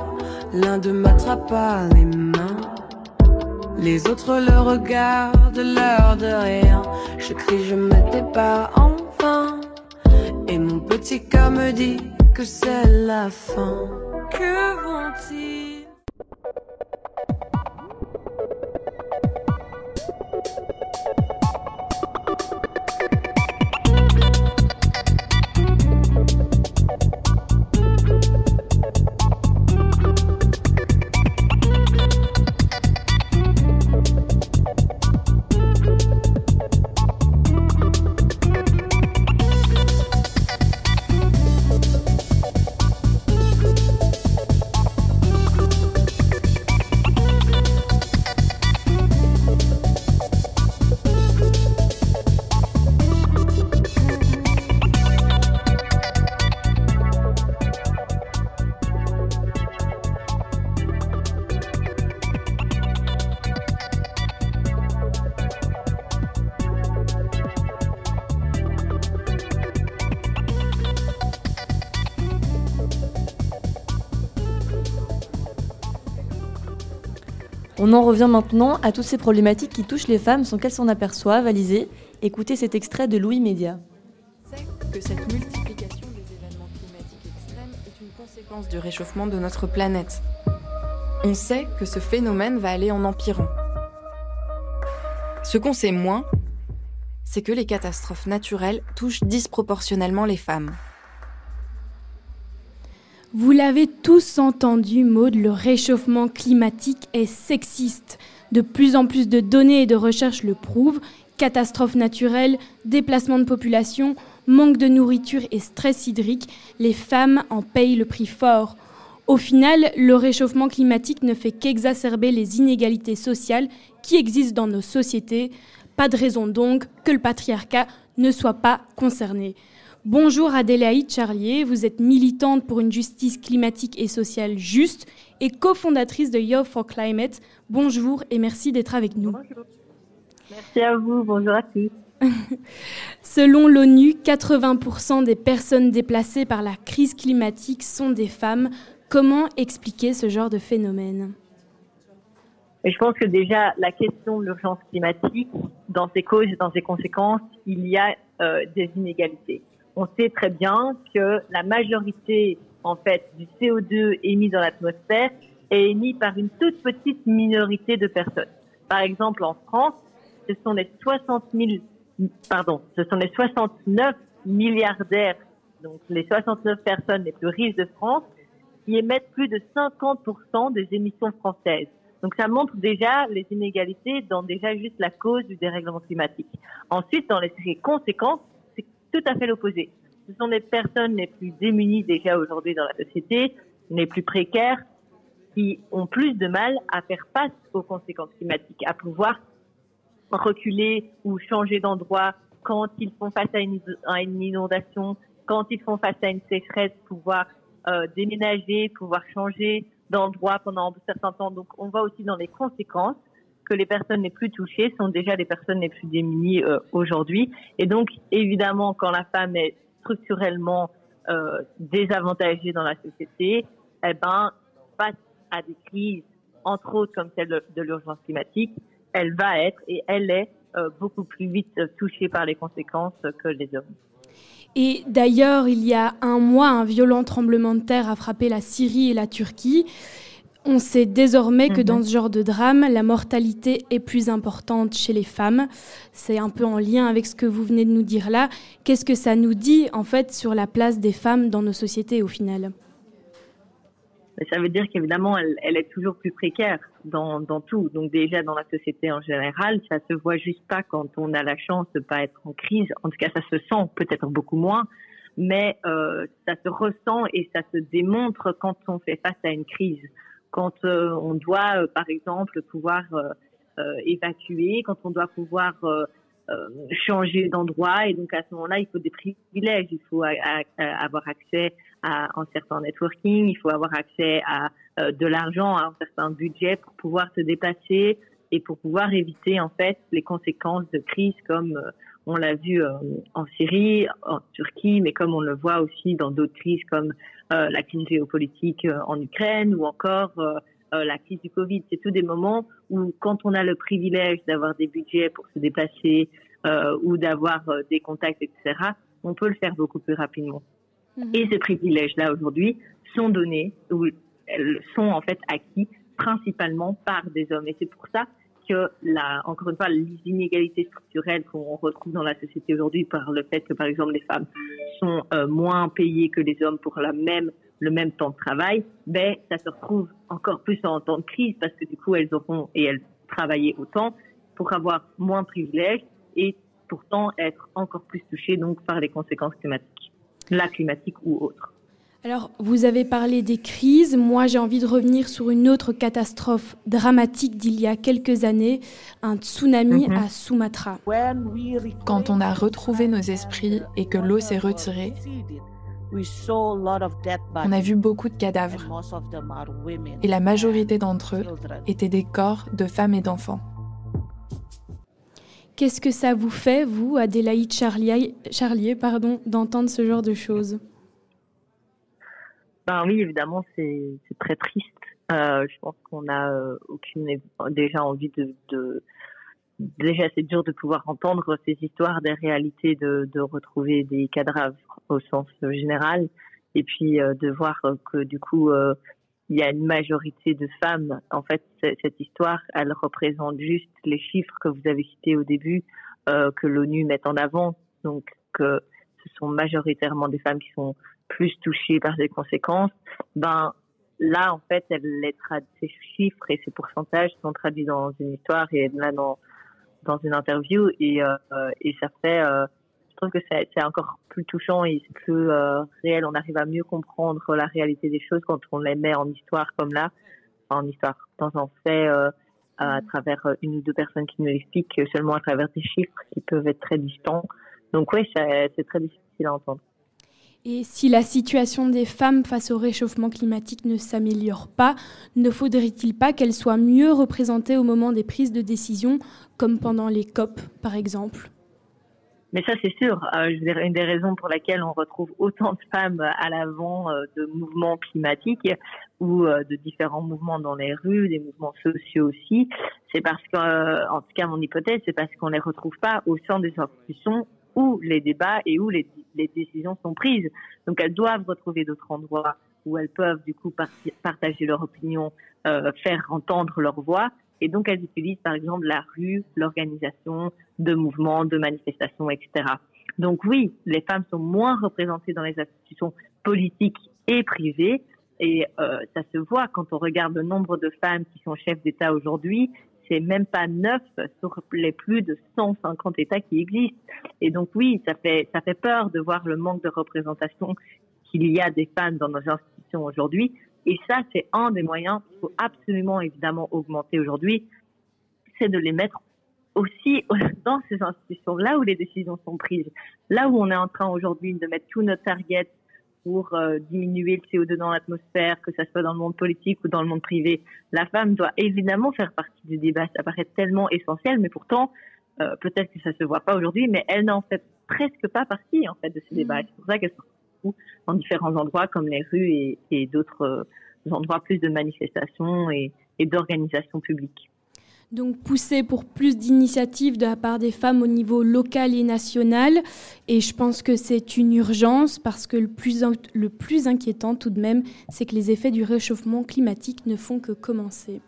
L'un d'eux m'attrapa les mains. Les autres le regardent, l'air de rien. Je crie, je me débat enfin. Et mon petit cœur me dit que c'est la fin. Que vont-ils On en revient maintenant à toutes ces problématiques qui touchent les femmes sans qu'elles s'en aperçoivent. Alizé, écoutez cet extrait de Louis Média. que cette multiplication des événements climatiques extrêmes est une conséquence du réchauffement de notre planète. On sait que ce phénomène va aller en empirant. Ce qu'on sait moins, c'est que les catastrophes naturelles touchent disproportionnellement les femmes. Vous l'avez tous entendu, Maud, le réchauffement climatique est sexiste. De plus en plus de données et de recherches le prouvent. Catastrophes naturelles, déplacement de population, manque de nourriture et stress hydrique, les femmes en payent le prix fort. Au final, le réchauffement climatique ne fait qu'exacerber les inégalités sociales qui existent dans nos sociétés. Pas de raison donc que le patriarcat ne soit pas concerné. Bonjour Adélaïde Charlier, vous êtes militante pour une justice climatique et sociale juste et cofondatrice de Yo for Climate. Bonjour et merci d'être avec nous. Merci à vous, bonjour à tous. Selon l'ONU, 80% des personnes déplacées par la crise climatique sont des femmes. Comment expliquer ce genre de phénomène? Je pense que déjà, la question de l'urgence climatique, dans ses causes et dans ses conséquences, il y a euh, des inégalités. On sait très bien que la majorité, en fait, du CO2 émis dans l'atmosphère est émis par une toute petite minorité de personnes. Par exemple, en France, ce sont les 60 000, pardon, ce sont les 69 milliardaires, donc les 69 personnes les plus riches de France, qui émettent plus de 50% des émissions françaises. Donc ça montre déjà les inégalités dans déjà juste la cause du dérèglement climatique. Ensuite, dans les conséquences, tout à fait l'opposé. Ce sont les personnes les plus démunies déjà aujourd'hui dans la société, les plus précaires, qui ont plus de mal à faire face aux conséquences climatiques, à pouvoir reculer ou changer d'endroit quand ils font face à une, inondation, quand ils font face à une sécheresse, pouvoir euh, déménager, pouvoir changer d'endroit pendant un certain temps. Donc, on voit aussi dans les conséquences que les personnes les plus touchées sont déjà les personnes les plus démunies euh, aujourd'hui. Et donc, évidemment, quand la femme est structurellement euh, désavantagée dans la société, eh ben, face à des crises, entre autres comme celle de, l'urgence climatique, elle va être et elle est euh, beaucoup plus vite touchée par les conséquences que les hommes. Et d'ailleurs, il y a un mois, un violent tremblement de terre a frappé la Syrie et la Turquie. On sait désormais que dans ce genre de drame, la mortalité est plus importante chez les femmes. C'est un peu en lien avec ce que vous venez de nous dire là. Qu'est-ce que ça nous dit en fait sur la place des femmes dans nos sociétés au final? Ça veut dire qu'évidemment, elle, elle, est toujours plus précaire dans, dans, tout. Donc déjà dans la société en général, ça se voit juste pas quand on a la chance de pas être en crise. En tout cas, ça se sent peut-être beaucoup moins, mais euh, ça se ressent et ça se démontre quand on fait face à une crise. Quand euh, on doit, euh, par exemple, pouvoir euh, évacuer, quand on doit pouvoir changer d'endroit, et donc à ce moment-là, il faut des privilèges. Il faut avoir accès à un certain networking, il faut avoir accès à de l'argent, à un certain budget pour pouvoir se déplacer, et pour pouvoir éviter en fait les conséquences de crises comme on l'a vu euh, en Syrie, en Turquie, mais comme on le voit aussi dans d'autres crises comme euh, la crise géopolitique en Ukraine ou encore la crise du Covid. C'est tous des moments où quand on a le privilège d'avoir des budgets pour se déplacer ou d'avoir des contacts, etc., on peut le faire beaucoup plus rapidement. Mhm. Et ces privilèges-là aujourd'hui sont donnés ou elles sont en fait acquis principalement par des hommes. Et c'est pour ça que, la, encore une fois, les inégalités structurelles qu'on retrouve dans la société aujourd'hui par le fait que, par exemple, les femmes sont euh, moins payées que les hommes pour la même, le même temps de travail, ben, ça se retrouve encore plus en temps de crise parce que du coup, elles auront et elles travaillaient autant pour avoir moins de privilèges et pourtant être encore plus touchées donc par les conséquences climatiques, la climatique ou autre. Alors, vous avez parlé des crises. Moi, j'ai envie de revenir sur une autre catastrophe dramatique d'il y a quelques années, un tsunami mhm. à Sumatra. Quand on a retrouvé nos esprits et que l'eau s'est retirée, on a vu beaucoup de cadavres. Et la majorité d'entre eux étaient des corps de femmes et d'enfants. Qu'est-ce que ça vous fait, vous, Adélaïde Charlier, Charlier pardon, d'entendre ce genre de choses? Ben oui, évidemment, c'est très triste. Euh, je pense qu'on a euh, aucune déjà envie de, déjà c'est dur de pouvoir entendre ces histoires des réalités de, retrouver des cadavres au sens général et puis euh, de voir que du coup il y a une majorité de femmes en fait cette histoire elle représente juste les chiffres que vous avez cités au début que l'ONU met en avant donc que ce sont majoritairement des femmes qui sont plus touchées par ces conséquences, ben là en fait, elle les ces chiffres et ces pourcentages sont traduits dans une histoire et là dans dans une interview et euh, et ça fait euh, je trouve que c'est encore plus touchant et c'est plus euh, réel. On arrive à mieux comprendre la réalité des choses quand on les met en histoire comme là, en histoire dans un fait à travers une ou deux personnes qui nous expliquent seulement à travers des chiffres qui peuvent être très distants. Donc oui, c'est très difficile à entendre. Et si la situation des femmes face au réchauffement climatique ne s'améliore pas, ne faudrait-il pas qu'elles soient mieux représentées au moment des prises de décision, comme pendant les COP par exemple? Mais ça, c'est sûr. Euh, une des raisons pour laquelle on retrouve autant de femmes à l'avant euh, de mouvements climatiques ou euh, de différents mouvements dans les rues, des mouvements sociaux aussi, c'est parce que, en tout cas, mon hypothèse, c'est parce qu'on les retrouve pas au sein des institutions où les débats et où les, décisions sont prises. Donc elles doivent retrouver d'autres endroits où elles peuvent du coup partager leur opinion, euh, faire entendre leur voix. Et donc elles utilisent par exemple la rue, l'organisation de mouvements, de manifestations, etc. Donc oui, les femmes sont moins représentées dans les institutions politiques et privées. Et euh, ça se voit quand on regarde le nombre de femmes qui sont chefs d'État aujourd'hui même pas neuf sur les plus de 150 États qui existent. Et donc oui, ça fait ça fait peur de voir le manque de représentation qu'il y a des femmes dans nos institutions aujourd'hui. Et ça, c'est un des moyens qu'il faut absolument évidemment augmenter aujourd'hui, c'est de les mettre aussi dans ces institutions, là où les décisions sont prises, là où on est en train aujourd'hui de mettre tous nos targets pour euh, diminuer le CO2 dans l'atmosphère, que ça soit dans le monde politique ou dans le monde privé. La femme doit évidemment faire partie du débat. Ça paraît tellement essentiel, mais pourtant, euh, peut-être que ça se voit pas aujourd'hui, mais elle n'en fait presque pas partie en fait de ces débats. Mm. C'est pour ça qu'elle se retrouve dans différents endroits comme les rues et, et d'autres euh, endroits plus de manifestations et, et d'organisations publiques. Donc pousser pour plus d'initiatives de la part des femmes au niveau local et national. Et je pense que c'est une urgence parce que le plus, le plus inquiétant tout de même, c'est que les effets du réchauffement climatique ne font que commencer.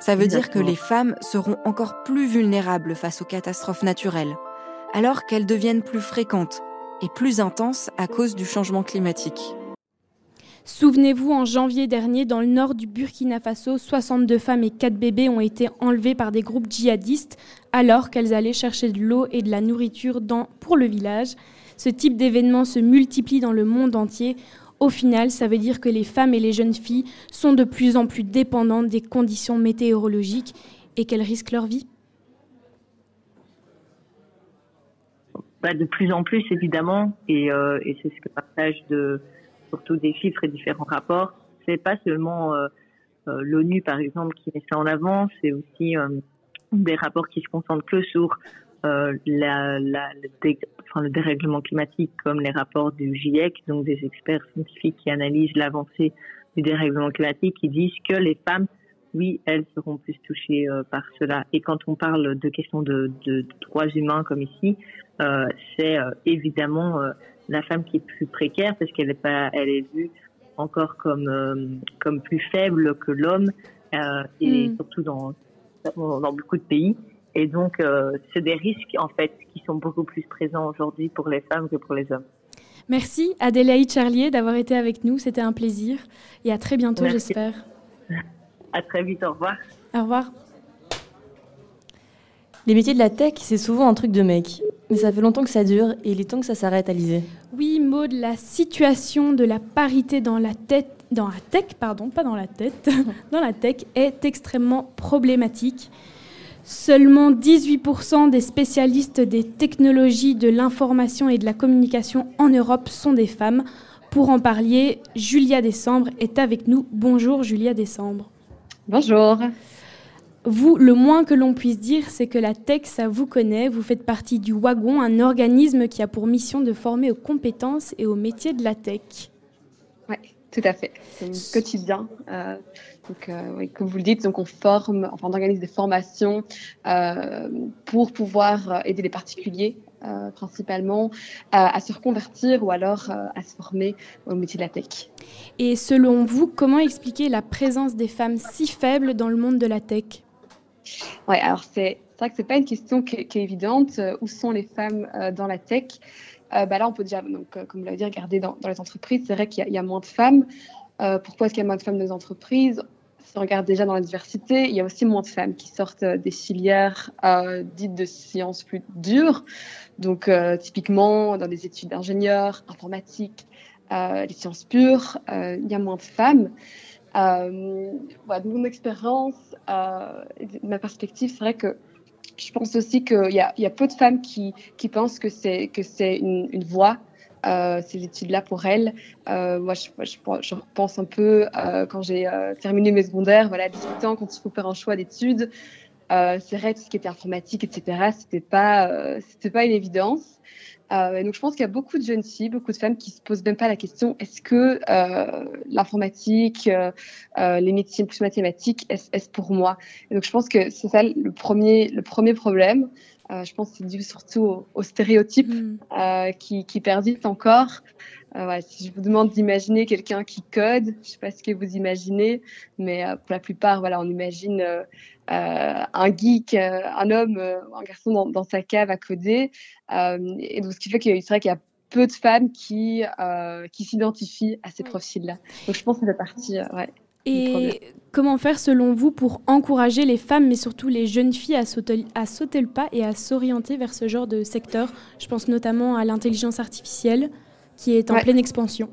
Ça veut dire que les femmes seront encore plus vulnérables face aux catastrophes naturelles, alors qu'elles deviennent plus fréquentes et plus intenses à cause du changement climatique. Souvenez-vous, en janvier dernier, dans le nord du Burkina Faso, 62 femmes et 4 bébés ont été enlevés par des groupes djihadistes alors qu'elles allaient chercher de l'eau et de la nourriture pour le village. Ce type d'événement se multiplie dans le monde entier. Au final, ça veut dire que les femmes et les jeunes filles sont de plus en plus dépendantes des conditions météorologiques et qu'elles risquent leur vie. Bah, de plus en plus, évidemment, et, euh, et c'est ce que partage de, surtout des chiffres et différents rapports, c'est pas seulement euh, l'ONU, par exemple, qui met ça en avant. C'est aussi des rapports qui se concentrent que sur le, dérèglement climatique, comme les rapports du GIEC, donc des experts scientifiques qui analysent l'avancée du dérèglement climatique, qui disent que les femmes oui, elles seront plus touchées euh, par cela. Et quand on parle de questions de, de, droits humains comme ici, euh, c'est euh, évidemment la femme qui est plus précaire parce qu'elle est pas, elle est vue encore comme comme plus faible que l'homme et mm. surtout dans dans beaucoup de pays. Et donc, c'est des risques en fait qui sont beaucoup plus présents aujourd'hui pour les femmes que pour les hommes. Merci Adélaïde Charlier d'avoir été avec nous, c'était un plaisir et à très bientôt j'espère. À très vite, au revoir. Au revoir. Les métiers de la tech, c'est souvent un truc de mec. Mais ça fait longtemps que ça dure et il est temps que ça s'arrête, Alizé. Oui, Maud, la situation de la parité dans la tête, dans la tech, pardon, pas dans la tête, dans la tech est extrêmement problématique. Seulement 18% des spécialistes des technologies de l'information et de la communication en Europe sont des femmes. Pour en parler, Julia Décembre est avec nous. Bonjour Julia Décembre. Bonjour. Vous, le moins que l'on puisse dire, c'est que la tech, ça vous connaît. Vous faites partie du Wagon, un organisme qui a pour mission de former aux compétences et aux métiers de la tech. Oui, tout à fait. C'est un quotidien. Euh, donc, euh, comme vous le dites, donc on forme, enfin, on organise des formations euh, pour pouvoir aider les particuliers euh, principalement, à, se reconvertir ou alors euh, à se former au métier de la tech. Et selon vous, comment expliquer la présence des femmes si faible dans le monde de la tech? Oui, alors c'est vrai que ce n'est pas une question qui, est évidente. Euh, où sont les femmes dans la tech bah Là, on peut déjà, donc, comme vous l'avez dit, regarder dans, les entreprises. C'est vrai qu'il y, a moins de femmes. pourquoi est-ce qu'il y a moins de femmes dans les entreprises? Si on regarde déjà dans la diversité, il y a aussi moins de femmes qui sortent des filières dites de sciences plus dures. Donc, euh, typiquement, dans des études d'ingénieur, informatique, euh, les sciences pures, euh, il y a moins de femmes. Euh, de mon expérience, de ma perspective, c'est vrai que je pense aussi qu'il y, a peu de femmes qui, pensent que c'est une, voie euh, ces études-là pour elles. Euh, moi, je, je, je, pense un peu euh, quand j'ai terminé mes secondaires, voilà, à 18 ans, quand il faut faire un choix d'études. Euh, c'est vrai, tout ce qui était informatique, etc., c'était pas, euh, c'était pas une évidence. Euh, et donc, je pense qu'il y a beaucoup de jeunes filles, beaucoup de femmes qui se posent même pas la question est-ce que euh, l'informatique, euh, euh, les métiers plus mathématiques, est-ce, est pour moi? Et donc, je pense que c'est ça le premier, le premier problème. je pense que c'est dû surtout aux, stéréotypes mm. qui, qui persistent encore. Euh, si je vous demande d'imaginer quelqu'un qui code, je sais pas ce que vous imaginez, mais euh, pour la plupart, voilà, on imagine euh, un geek, un homme, un garçon dans, dans, sa cave à coder. et donc, ce qui fait qu'il vrai qu'il y a peu de femmes qui, qui s'identifient à ces profils-là. Donc, je pense que c'est la partie, ouais. Et comment faire selon vous pour encourager les femmes, mais surtout les jeunes filles, à sauter, à sauter le pas et à s'orienter vers ce genre de secteur? Je pense notamment à l'intelligence artificielle qui est en pleine expansion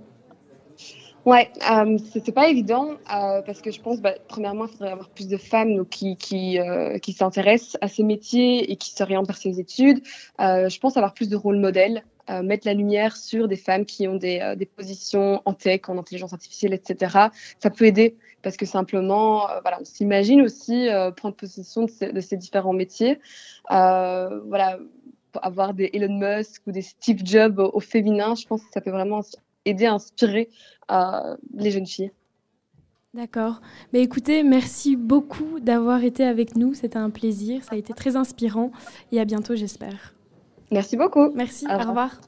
Ouais, euh, c'est pas évident euh, parce que je pense, bah, premièrement, il faudrait avoir plus de femmes qui qui, euh, qui s'intéressent à ces métiers et qui s'orientent vers ces études. Euh, je pense avoir plus de rôle modèle, euh, mettre la lumière sur des femmes qui ont des, euh, des positions en tech, en intelligence artificielle, etc. Ça peut aider parce que simplement, voilà, on s'imagine aussi prendre possession de ces, de ces différents métiers. voilà, avoir des Elon Musk ou des Steve Jobs au, féminin, je pense que ça peut vraiment aider à inspirer euh, les jeunes filles. D'accord. Mais écoutez, merci beaucoup d'avoir été avec nous. C'était un plaisir. Ça a été très inspirant. Et à bientôt, j'espère. Merci beaucoup. Merci. Au revoir.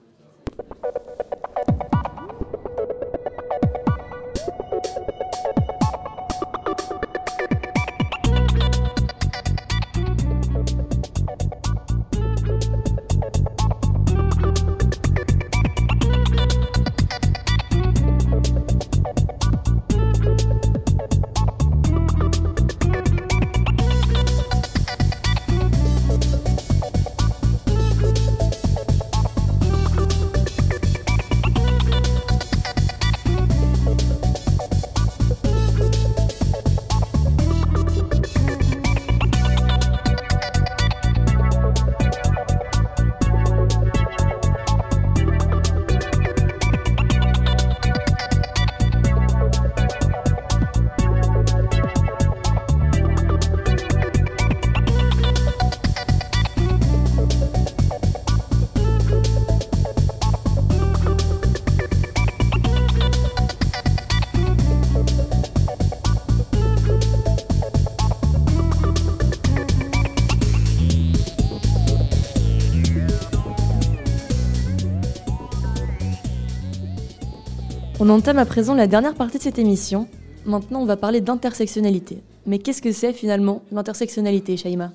On entame à présent la dernière partie de cette émission. Maintenant, on va parler d'intersectionnalité. Mais qu'est-ce que c'est finalement l'intersectionnalité, Shaima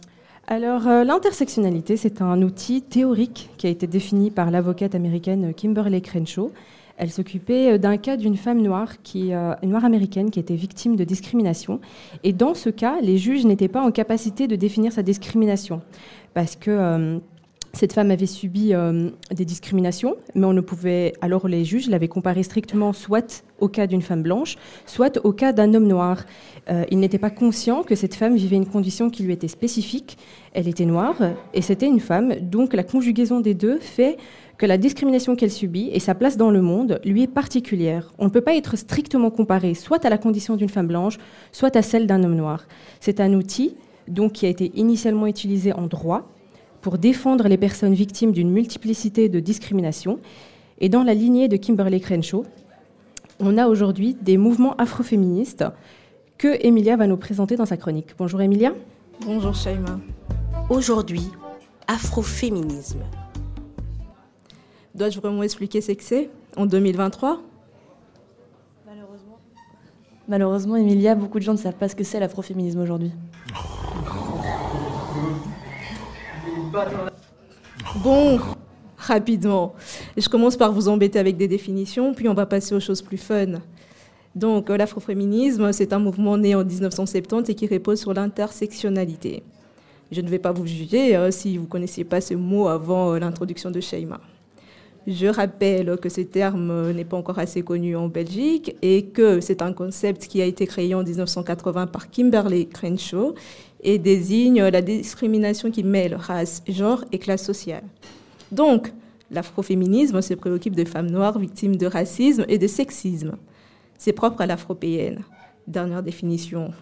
alors, euh, l'intersectionnalité, c'est un outil théorique qui a été défini par l'avocate américaine Kimberly Crenshaw. Elle s'occupait euh, d'un cas d'une femme noire, qui, euh, noire américaine, qui était victime de discrimination. Et dans ce cas, les juges n'étaient pas en capacité de définir sa discrimination. Parce que cette femme avait subi euh, des discriminations, mais on ne pouvait. Alors les juges l'avaient comparée strictement soit au cas d'une femme blanche, soit au cas d'un homme noir. Euh, ils n'étaient pas conscients que cette femme vivait une condition qui lui était spécifique. Elle était noire et c'était une femme. Donc la conjugaison des deux fait que la discrimination qu'elle subit et sa place dans le monde lui est particulière. On ne peut pas être strictement comparé soit à la condition d'une femme blanche, soit à celle d'un homme noir. C'est un outil donc qui a été initialement utilisé en droit pour défendre les personnes victimes d'une multiplicité de discriminations. Et dans la lignée de Kimberly Crenshaw, on a aujourd'hui des mouvements afroféministes que Emilia va nous présenter dans sa chronique. Bonjour Emilia. Bonjour Shaima. Aujourd'hui, afroféminisme. Dois-je vraiment expliquer ce que c'est en 2023 Malheureusement. Malheureusement, Emilia, beaucoup de gens ne savent pas ce que c'est l'afroféminisme aujourd'hui. Bon, rapidement. Je commence par vous embêter avec des définitions, puis on va passer aux choses plus fun. Donc, l'afroféminisme, c'est un mouvement né en 1970 et qui repose sur l'intersectionnalité. Je ne vais pas vous juger euh, si vous ne connaissiez pas ce mot avant euh, l'introduction de Sheima. Je rappelle que ce terme n'est pas encore assez connu en Belgique et que c'est un concept qui a été créé en 1980 par Kimberly Crenshaw et désigne la discrimination qui mêle race, genre et classe sociale. Donc, l'afroféminisme se préoccupe de femmes noires victimes de racisme et de sexisme. C'est propre à l'afropéenne. Dernière définition.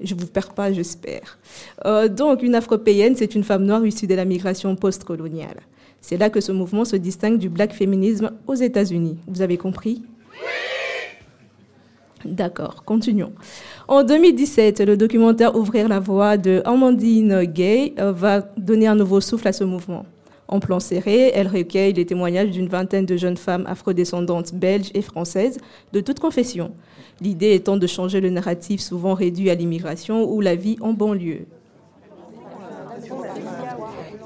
Je ne vous perds pas, j'espère. Euh, donc, une afropéenne, c'est une femme noire issue de la migration post-coloniale. C'est là que ce mouvement se distingue du black féminisme aux États-Unis. Vous avez compris? D'accord, continuons. En 2017, le documentaire Ouvrir la voie de Amandine Gay euh, va donner un nouveau souffle à ce mouvement. En plan serré, elle recueille les témoignages d'une vingtaine de jeunes femmes afrodescendantes belges et françaises de toute confession. L'idée étant de changer le narratif souvent réduit à l'immigration ou la vie en banlieue.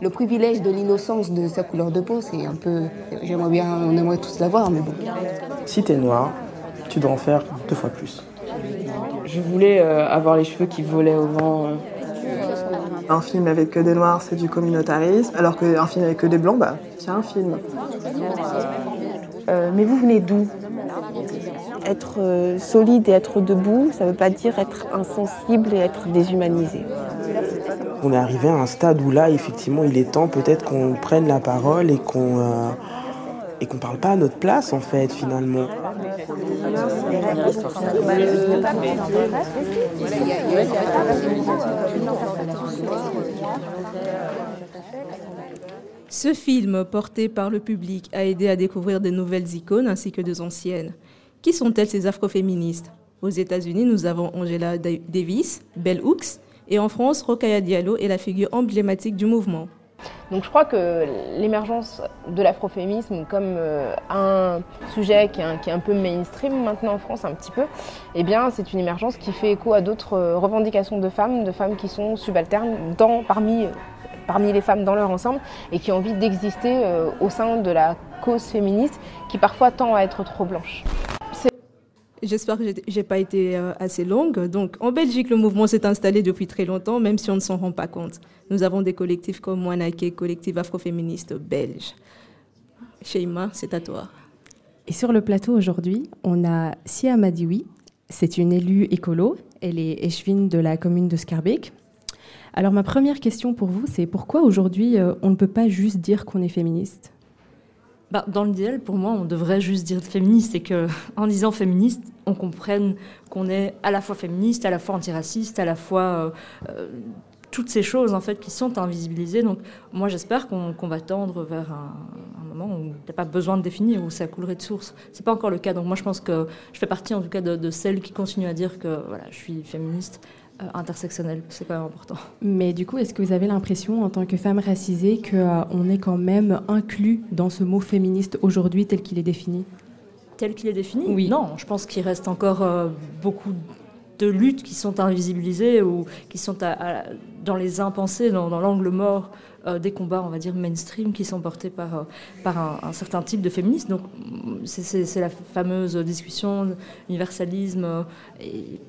Le privilège de l'innocence de sa couleur de peau, c'est un peu. J'aimerais bien, on aimerait tous l'avoir, mais bon. Si t'es noir, tu dois en faire deux fois plus. Je voulais euh, avoir les cheveux qui volaient au vent. Euh. Un film avec que des noirs, c'est du communautarisme, alors qu'un film avec que des blancs, bah, c'est un film. Euh, mais vous venez d'où? Être solide et être debout, ça ne veut pas dire être insensible et être déshumanisé. On est arrivé à un stade où là, effectivement, il est temps peut-être qu'on prenne la parole et qu'on et qu'on parle pas à notre place en fait finalement. Ce film, porté par le public, a aidé à découvrir de nouvelles icônes ainsi que de anciennes. Qui sont-elles ces afroféministes? Aux États-Unis, nous avons Angela Davis, Bell Hooks, et en France, Rokhaya Diallo est la figure emblématique du mouvement. Donc je crois que l'émergence de l'afroféminisme comme euh, un sujet qui est un, peu mainstream maintenant en France un petit peu, eh c'est une émergence qui fait écho à d'autres euh, revendications de femmes, de femmes qui sont subalternes parmi, parmi les femmes dans leur ensemble et qui ont envie d'exister euh, au sein de la cause féministe qui parfois tend à être trop blanche. J'espère que je n'ai pas été euh, assez longue. Donc, en Belgique, le mouvement s'est installé depuis très longtemps, même si on ne s'en rend pas compte. Nous avons des collectifs comme Wanake, collectif afroféministe belge. Sheima, c'est à toi. Et sur le plateau aujourd'hui, on a Sia Madiwi. C'est une élue écolo. Elle est échevine de la commune de Scarbeck. Alors, ma première question pour vous, c'est pourquoi aujourd'hui euh, on ne peut pas juste dire qu'on est féministe? Bah, dans l'idéal, pour moi, on devrait juste dire féministe et qu'en disant féministe, on comprenne qu'on est à la fois féministe, à la fois antiraciste, à la fois euh, euh, toutes ces choses en fait qui sont invisibilisées. Donc, moi, j'espère qu'on va tendre vers un, moment où a pas besoin de définir, où ça coulerait de source. C'est pas encore le cas. Donc, moi, je pense que je fais partie, en tout cas, de, de celles qui continuent à dire que voilà, je suis féministe euh, intersectionnel, c'est quand même important. Mais du coup, est-ce que vous avez l'impression, en tant que femme racisée, qu'on euh, est quand même inclus dans ce mot féministe aujourd'hui tel qu'il est défini? Tel qu'il est défini? Oui. Non, je pense qu'il reste encore euh, beaucoup de luttes qui sont invisibilisées ou qui sont à- à- dans les impensés, dans, dans l'angle mort euh, des combats, on va dire, mainstream qui sont portés par, euh, par un, un certain type de féministes. Donc, c'est- la fameuse discussion universalisme euh, et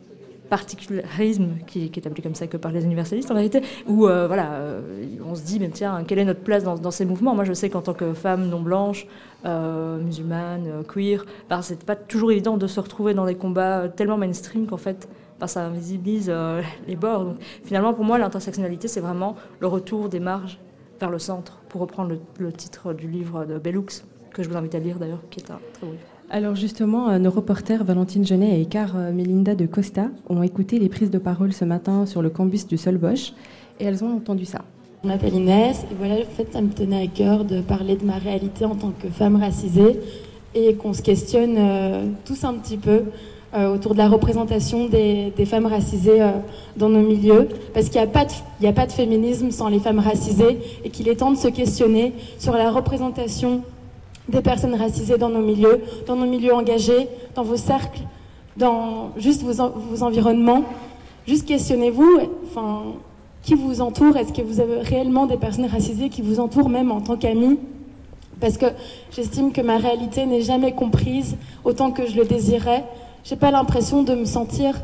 particularisme qui, est appelé comme ça que par les universalistes en vérité, où euh, voilà, euh, on se dit, mais tiens, quelle est notre place dans, ces mouvements? Moi, je sais qu'en tant que femme non blanche, euh, musulmane, queer, ben, c'est pas toujours évident de se retrouver dans des combats tellement mainstream qu'en fait, ben, ça invisibilise les bords. Donc, finalement, pour moi, l'intersectionnalité, c'est vraiment le retour des marges vers le centre, pour reprendre le, le titre du livre de Bellux, que je vous invite à lire d'ailleurs, qui est un très beau livre. Alors justement, euh, nos reporters Valentine Genet et Car euh, Melinda de Costa ont écouté les prises de parole ce matin sur le campus du Solbosch et elles ont entendu ça. Je m'appelle Inès et voilà, en fait, ça me tenait à cœur de parler de ma réalité en tant que femme racisée et qu'on se questionne euh, tous un petit peu autour de la représentation des, femmes racisées dans nos milieux. Parce qu'il n'y a pas de féminisme sans les femmes racisées et qu'il est temps de se questionner sur la représentation des personnes racisées dans nos milieux, dans nos milieux engagés, dans vos cercles, dans juste vos, en- vos environnements. Juste questionnez-vous, enfin, qui vous entoure? Est-ce que vous avez réellement des personnes racisées qui vous entourent même en tant qu'amis? Parce que j'estime que ma réalité n'est jamais comprise autant que je le désirais. J'ai pas l'impression de me sentir,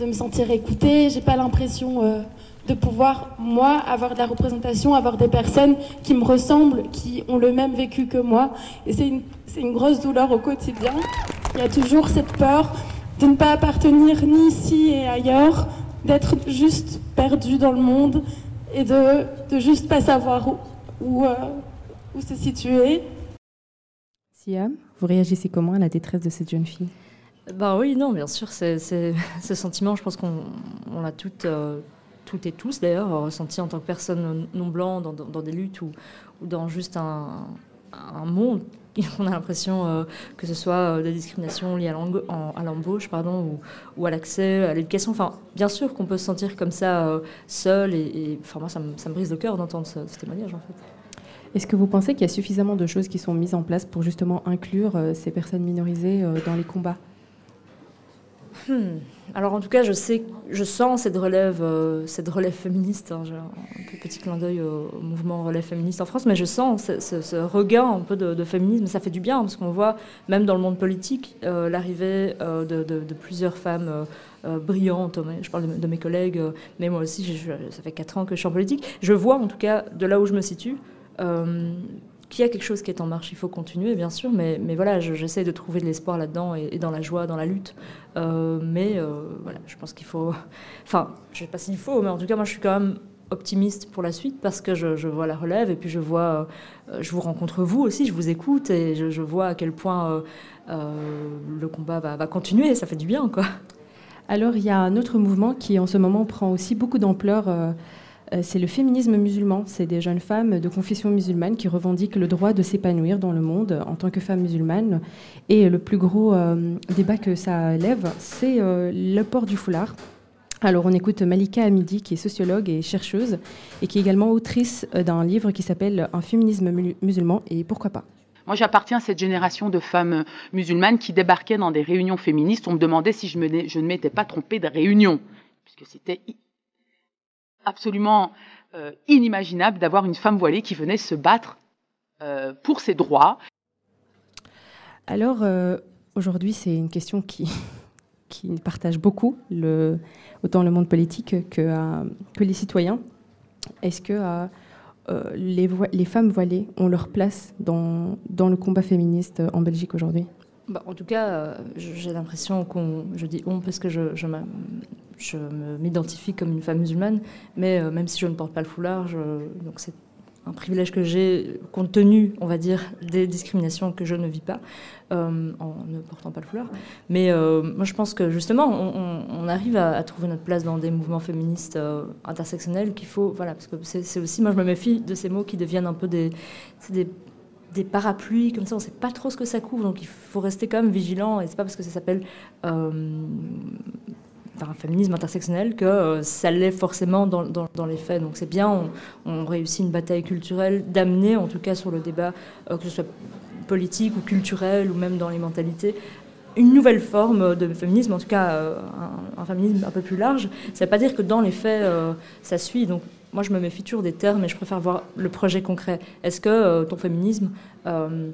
de me sentir écoutée. J'ai pas l'impression euh, de pouvoir moi avoir de la représentation, avoir des personnes qui me ressemblent, qui ont le même vécu que moi. Et c'est une, c'est une grosse douleur au quotidien. Il y a toujours cette peur de ne pas appartenir ni ici et ailleurs, d'être juste perdu dans le monde et de, de juste pas savoir où, où, euh, où se situer. Siam, vous réagissez comment à la détresse de cette jeune fille? Bah oui, non, bien sûr, c'est, c'est- ce sentiment, je pense qu'on on l'a toutes, euh, toutes et tous d'ailleurs ressenti en tant que personne non blanc dans, dans- dans des luttes ou, ou dans juste un, un monde. On a l'impression euh, que ce soit euh, des discriminations liées à, l'embauche pardon, ou, ou à l'accès à l'éducation. Enfin, bien sûr qu'on peut se sentir comme ça euh, seul et, et enfin, moi, ça me, ça me brise le cœur d'entendre ce, ce témoignage en fait. Est-ce que vous pensez qu'il y a suffisamment de choses qui sont mises en place pour justement inclure euh, ces personnes minorisées dans les combats? Hmm. Alors en tout cas, je sais, je sens cette relève, euh, cette relève féministe. hein. Un petit clin d'œil au, mouvement relève féministe en France, mais je sens ce, regain un peu de, féminisme. Ça fait du bien parce qu'on voit même dans le monde politique euh, l'arrivée euh, de, plusieurs femmes. euh, brillantes, Mais je parle de, mes collègues, mais moi aussi, ça fait quatre ans que je suis en politique. Je vois en tout cas de là où je me situe qu'il y a quelque chose qui est en marche. Il faut continuer, bien sûr, mais, voilà, je- j'essaie de trouver de l'espoir là-dedans et, dans la joie, dans la lutte. Euh, mais euh, voilà, je pense qu'il faut. Enfin, je sais pas s'il faut, mais en tout cas, moi, je suis quand même optimiste pour la suite parce que je, vois la relève et puis je vois, euh, je vous rencontre vous aussi, je vous écoute et je, vois à quel point le combat va continuer. Ça fait du bien, quoi. Alors, il y a un autre mouvement qui, en ce moment, prend aussi beaucoup d'ampleur. Euh, c'est le féminisme musulman. C'est des jeunes femmes de confession musulmane qui revendiquent le droit de s'épanouir dans le monde en tant que femme musulmane. Et le plus gros euh, débat que ça lève, c'est euh, le port du foulard. Alors, on écoute Malika Hamidi, qui est sociologue et chercheuse, et qui est également autrice d'un livre qui s'appelle Un féminisme mu- musulman, et pourquoi pas Moi, j'appartiens à cette génération de femmes musulmanes qui débarquaient dans des réunions féministes. On me demandait si je, je ne m'étais pas trompée de réunion, puisque c'était absolument euh, inimaginable d'avoir une femme voilée qui venait se battre euh, pour ses droits. Alors, euh, aujourd'hui, c'est une question qui, qui partage beaucoup, le, autant le monde politique que, euh, que les citoyens. Est-ce que les, les femmes voilées ont leur place dans, dans le combat féministe en Belgique aujourd'hui? Bah, en tout cas, euh, j'ai l'impression qu'on, je dis on parce que je, je, m'a- je m'identifie comme une femme musulmane, mais euh, même si je ne porte pas le foulard, donc c'est un privilège que j'ai compte tenu, on va dire, des discriminations que je ne vis pas euh, en ne portant pas le foulard. Mais euh, moi, je pense que justement, on, arrive à, trouver notre place dans des mouvements féministes intersectionnels qu'il faut, voilà, parce que c'est, aussi, moi, je me méfie de ces mots qui deviennent un peu des, des des parapluies comme ça, on ne sait pas trop ce que ça couvre, donc il faut rester quand même vigilant. Et c'est pas parce que ça s'appelle un féminisme intersectionnel que euh, ça l'est forcément dans, les faits. Donc c'est bien, on, réussit une bataille culturelle d'amener, en tout cas sur le débat, euh, que ce soit politiques ou culturelles ou même dans les mentalités une nouvelle forme de féminisme, en tout cas euh, un, féminisme un peu plus large. Ça ne veut pas dire que dans les faits, ça suit. Donc moi, je me méfie toujours des termes et je préfère voir le projet concret. Est-ce que euh, ton féminisme,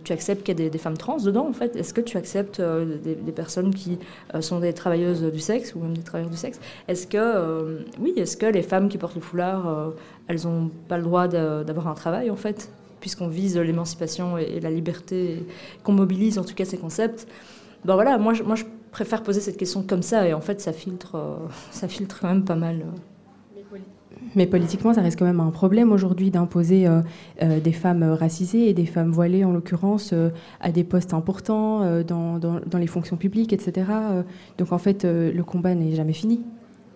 tu acceptes qu'il y ait des, femmes trans dedans, en fait? Est-ce que tu acceptes des, personnes qui sont des travailleuses du sexe ou même des travailleurs du sexe? Est-ce que, oui, est-ce que les femmes qui portent le foulard, elles n'ont pas le droit d'avoir un travail, en fait? Puisqu'on vise l'émancipation et, la liberté, qu'on mobilise en tout cas ces concepts ben voilà, moi je, moi je préfère poser cette question comme ça et en fait ça filtre, euh, ça filtre quand même pas mal. Euh. Mais politiquement, ça reste quand même un problème aujourd'hui d'imposer euh, des femmes racisées et des femmes voilées, en l'occurrence, à des postes importants dans, dans, les fonctions publiques, etc. donc en fait, le combat n'est jamais fini.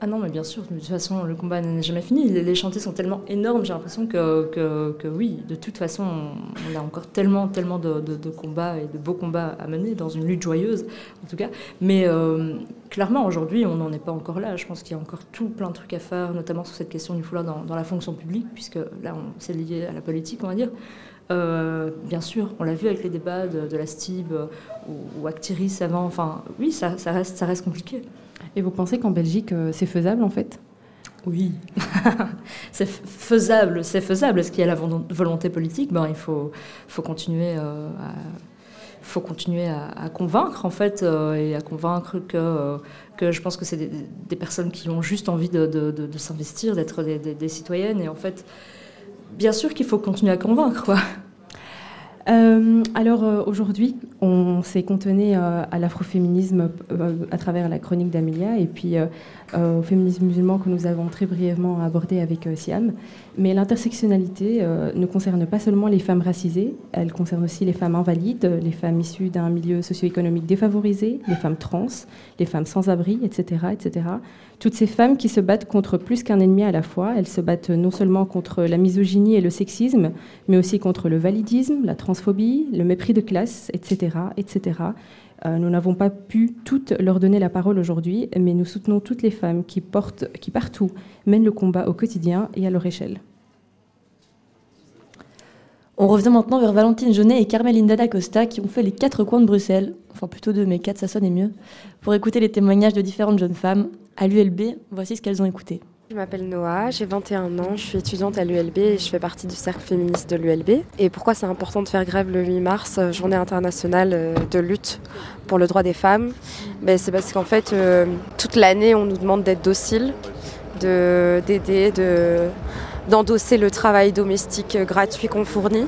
Ah non, mais bien sûr, de toute façon, le combat n'est jamais fini. Les, chantiers sont tellement énormes, j'ai l'impression que, que, oui, de toute façon, on a encore tellement, tellement de, de, combats et de beaux combats à mener dans une lutte joyeuse, en tout cas. Mais euh, clairement, aujourd'hui, on n'en est pas encore là. Je pense qu'il y a encore tout plein de trucs à faire, notamment sur cette question du foulard dans, la fonction publique, puisque là, c'est lié à la politique, on va dire. Euh, bien sûr, on l'a vu avec les débats de, la STIB ou, Actiris avant. Enfin, oui, ça, reste, ça reste compliqué. Et vous pensez qu'en Belgique, euh, c'est faisable en fait? Oui, c'est faisable, c'est faisable. Est-ce qu'il y a la volonté politique? Ben, Il faut, faut continuer, euh, à, faut continuer à, convaincre, en fait, euh, et à convaincre que, que je pense que c'est des, personnes qui ont juste envie de, de, s'investir, d'être des, des, citoyennes. Et en fait, bien sûr qu'il faut continuer à convaincre, quoi. Euh, alors euh, aujourd'hui, on s'est contenté euh, à l'afroféminisme à travers la chronique d'Amelia et puis au féminisme musulman que nous avons très brièvement abordé avec Siam. Mais l'intersectionnalité ne concerne pas seulement les femmes racisées, elle concerne aussi les femmes invalides, les femmes issues d'un milieu socio-économique défavorisé, les femmes trans, les femmes sans abri, etc., etc. Toutes ces femmes qui se battent contre plus qu'un ennemi à la fois, elles se battent non seulement contre la misogynie et le sexisme, mais aussi contre le validisme, la transphobie, le mépris de classe, etc. etc. Euh, nous n'avons pas pu toutes leur donner la parole aujourd'hui, mais nous soutenons toutes les femmes qui, portent, qui partout mènent le combat au quotidien et à leur échelle. On revient maintenant vers Valentine Jeunet et Carmelinda Costa qui ont fait les quatre coins de Bruxelles, enfin plutôt deux, mais quatre ça sonne mieux, pour écouter les témoignages de différentes jeunes femmes à l'ULB. Voici ce qu'elles ont écouté. Je m'appelle Noah, j'ai 21 ans, je suis étudiante à l'ULB et je fais partie du cercle féministe de l'ULB. Et pourquoi c'est important de faire grève le 8 mars, euh, journée internationale euh, de lutte pour le droit des femmes? Ben, C'est parce qu'en fait, euh, toute l'année, on nous demande d'être docile, d'aider, de, d'endosser le travail domestique gratuit qu'on fournit.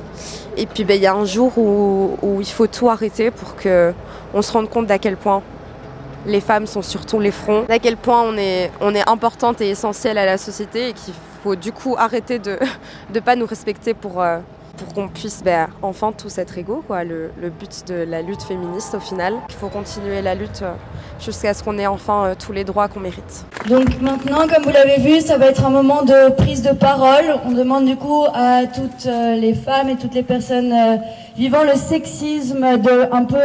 Et puis ben, il y a un jour où, où il faut tout arrêter pour qu'on se rende compte d'à quel point les femmes sont sur tous les fronts, à quel point on est, on est importante et essentielle à la société et qu'il faut du coup arrêter de ne pas nous respecter pour, euh, pour qu'on puisse ben, enfin tous être égaux, quoi, le, but de la lutte féministe au final. Il faut continuer la lutte euh, jusqu'à ce qu'on ait enfin euh, tous les droits qu'on mérite. Donc maintenant, comme vous l'avez vu, ça va être un moment de prise de parole. On demande du coup à toutes les femmes et toutes les personnes vivant le sexisme de un peu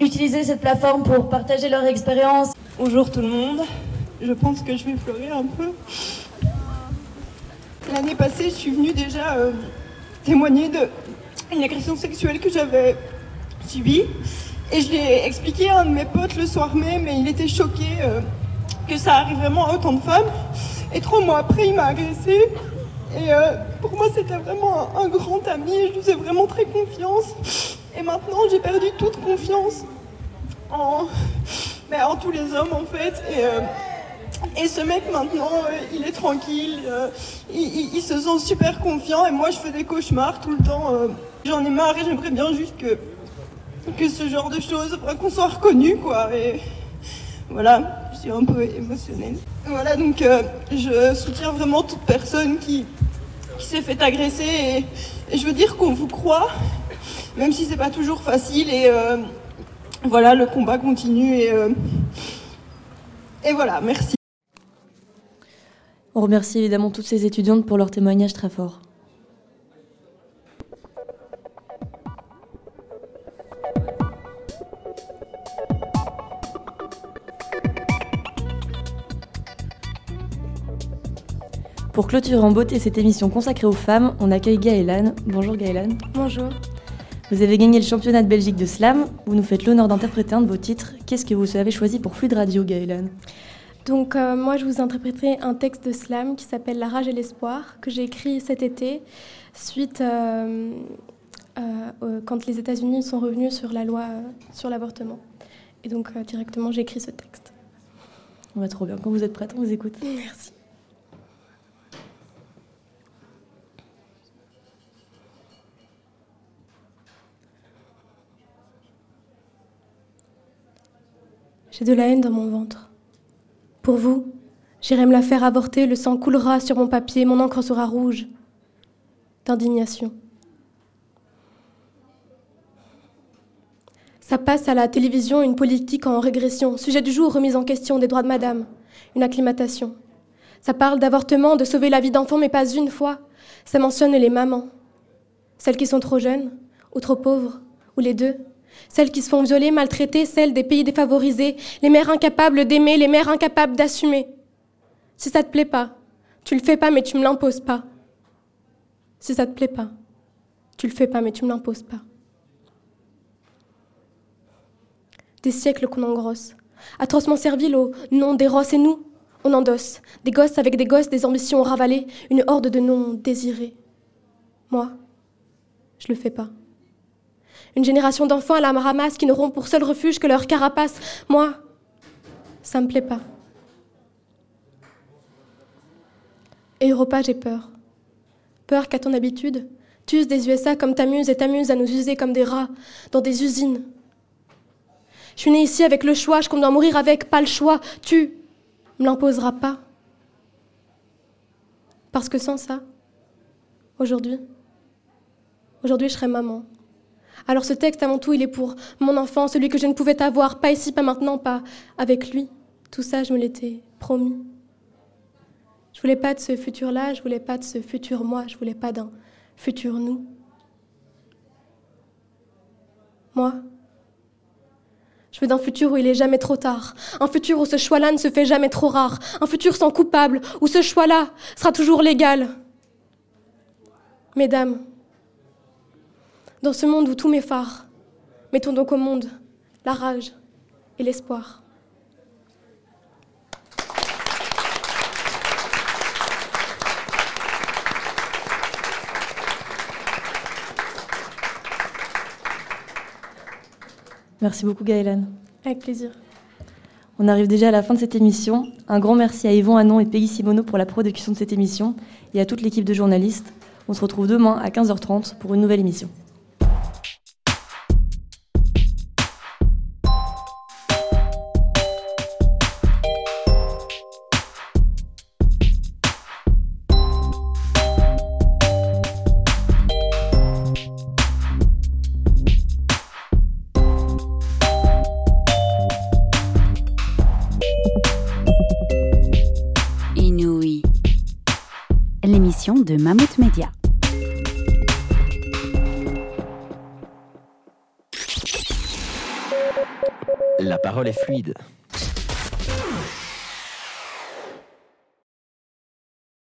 utiliser cette plateforme pour partager leur expérience. Bonjour tout le monde, je pense que je vais pleurer un peu. L'année passée, je suis venue déjà euh, témoigner d'une agression sexuelle que j'avais subie. Et je l'ai expliqué à un de mes potes le soir même, et il était choqué euh, que ça arrive vraiment à autant de femmes. Et trois mois après, il m'a agressée. Et euh, pour moi, c'était vraiment un, grand ami, je lui faisais vraiment très confiance. Et maintenant, j'ai perdu toute confiance en, ben, en tous les hommes, en fait. Et, euh, et ce mec, maintenant, euh, il est tranquille, euh, il, se sent super confiant. Et moi, je fais des cauchemars tout le temps. J'en ai marre et j'aimerais bien juste que, que ce genre de choses, qu'on soit reconnu, quoi. Et voilà, je suis un peu émotionnelle. Voilà, donc je soutiens vraiment toute personne qui, qui s'est fait agresser. et je veux dire qu'on vous croit même si c'est pas toujours facile. Et euh, voilà, le combat continue. Et, euh, et voilà, merci. On remercie évidemment toutes ces étudiantes pour leur témoignage très fort. Pour clôturer en beauté cette émission consacrée aux femmes, on accueille Gaëlane. Bonjour Gaëlane. Bonjour. Vous avez gagné le championnat de Belgique de slam. Vous nous faites l'honneur d'interpréter un de vos titres. Qu'est-ce que vous avez choisi pour Fluide Radio, Gaëlan Donc euh, moi, je vous interpréterai un texte de slam qui s'appelle La rage et l'espoir, que j'ai écrit cet été, suite euh, euh, quand les États-Unis sont revenus sur la loi sur l'avortement. Et donc directement, j'ai écrit ce texte. On va trop bien. Quand vous êtes prête, on vous écoute. Merci. J'ai de la haine dans mon ventre. Pour vous, j'irai me la faire avorter, le sang coulera sur mon papier, mon encre sera rouge d'indignation. Ça passe à la télévision une politique en régression, sujet du jour remise en question des droits de madame, une acclimatation. Ça parle d'avortement, de sauver la vie d'enfants, mais pas une fois. Ça mentionne les mamans, celles qui sont trop jeunes ou trop pauvres, ou les deux celles qui se font violer, maltraiter, celles des pays défavorisés, les mères incapables d'aimer, les mères incapables d'assumer. Si ça te plaît pas, tu le fais pas, mais tu me l'imposes pas. Si ça te plaît pas, tu le fais pas, mais tu me l'imposes pas. Des siècles qu'on engrosse, atrocement servile au nom des rosses et nous, on endosse. Des gosses avec des gosses, des ambitions ravalées, une horde de noms désirés. Moi, je le fais pas. Une génération d'enfants à la ramasse qui n'auront pour seul refuge que leur carapace. Moi, ça me plaît pas. Et Europa, j'ai peur. Peur qu'à ton habitude, tu uses des USA comme t'amuses et t'amuses à nous user comme des rats dans des usines. Je suis née ici avec le choix, je compte d'en mourir avec, pas le choix. Tu me l'imposeras pas. Parce que sans ça, aujourd'hui, aujourd'hui je serai maman. Alors ce texte, avant tout, il est pour mon enfant, celui que je ne pouvais avoir, pas ici, pas maintenant, pas avec lui. Tout ça, je me l'étais promis. Je voulais pas de ce futur-là, je voulais pas de ce futur moi, je voulais pas d'un futur nous. Moi, je veux d'un futur où il est jamais trop tard, un futur où ce choix-là ne se fait jamais trop rare, un futur sans coupable, où ce choix-là sera toujours légal. Mesdames, dans ce monde où tout m'effare, mettons donc au monde la rage et l'espoir. Merci beaucoup Gaëlane. Avec plaisir. On arrive déjà à la fin de cette émission. Un grand merci à Yvon Anon et Peggy Simono pour la production de cette émission et à toute l'équipe de journalistes. On se retrouve demain à 15h30 pour une nouvelle émission. Parole est fluide.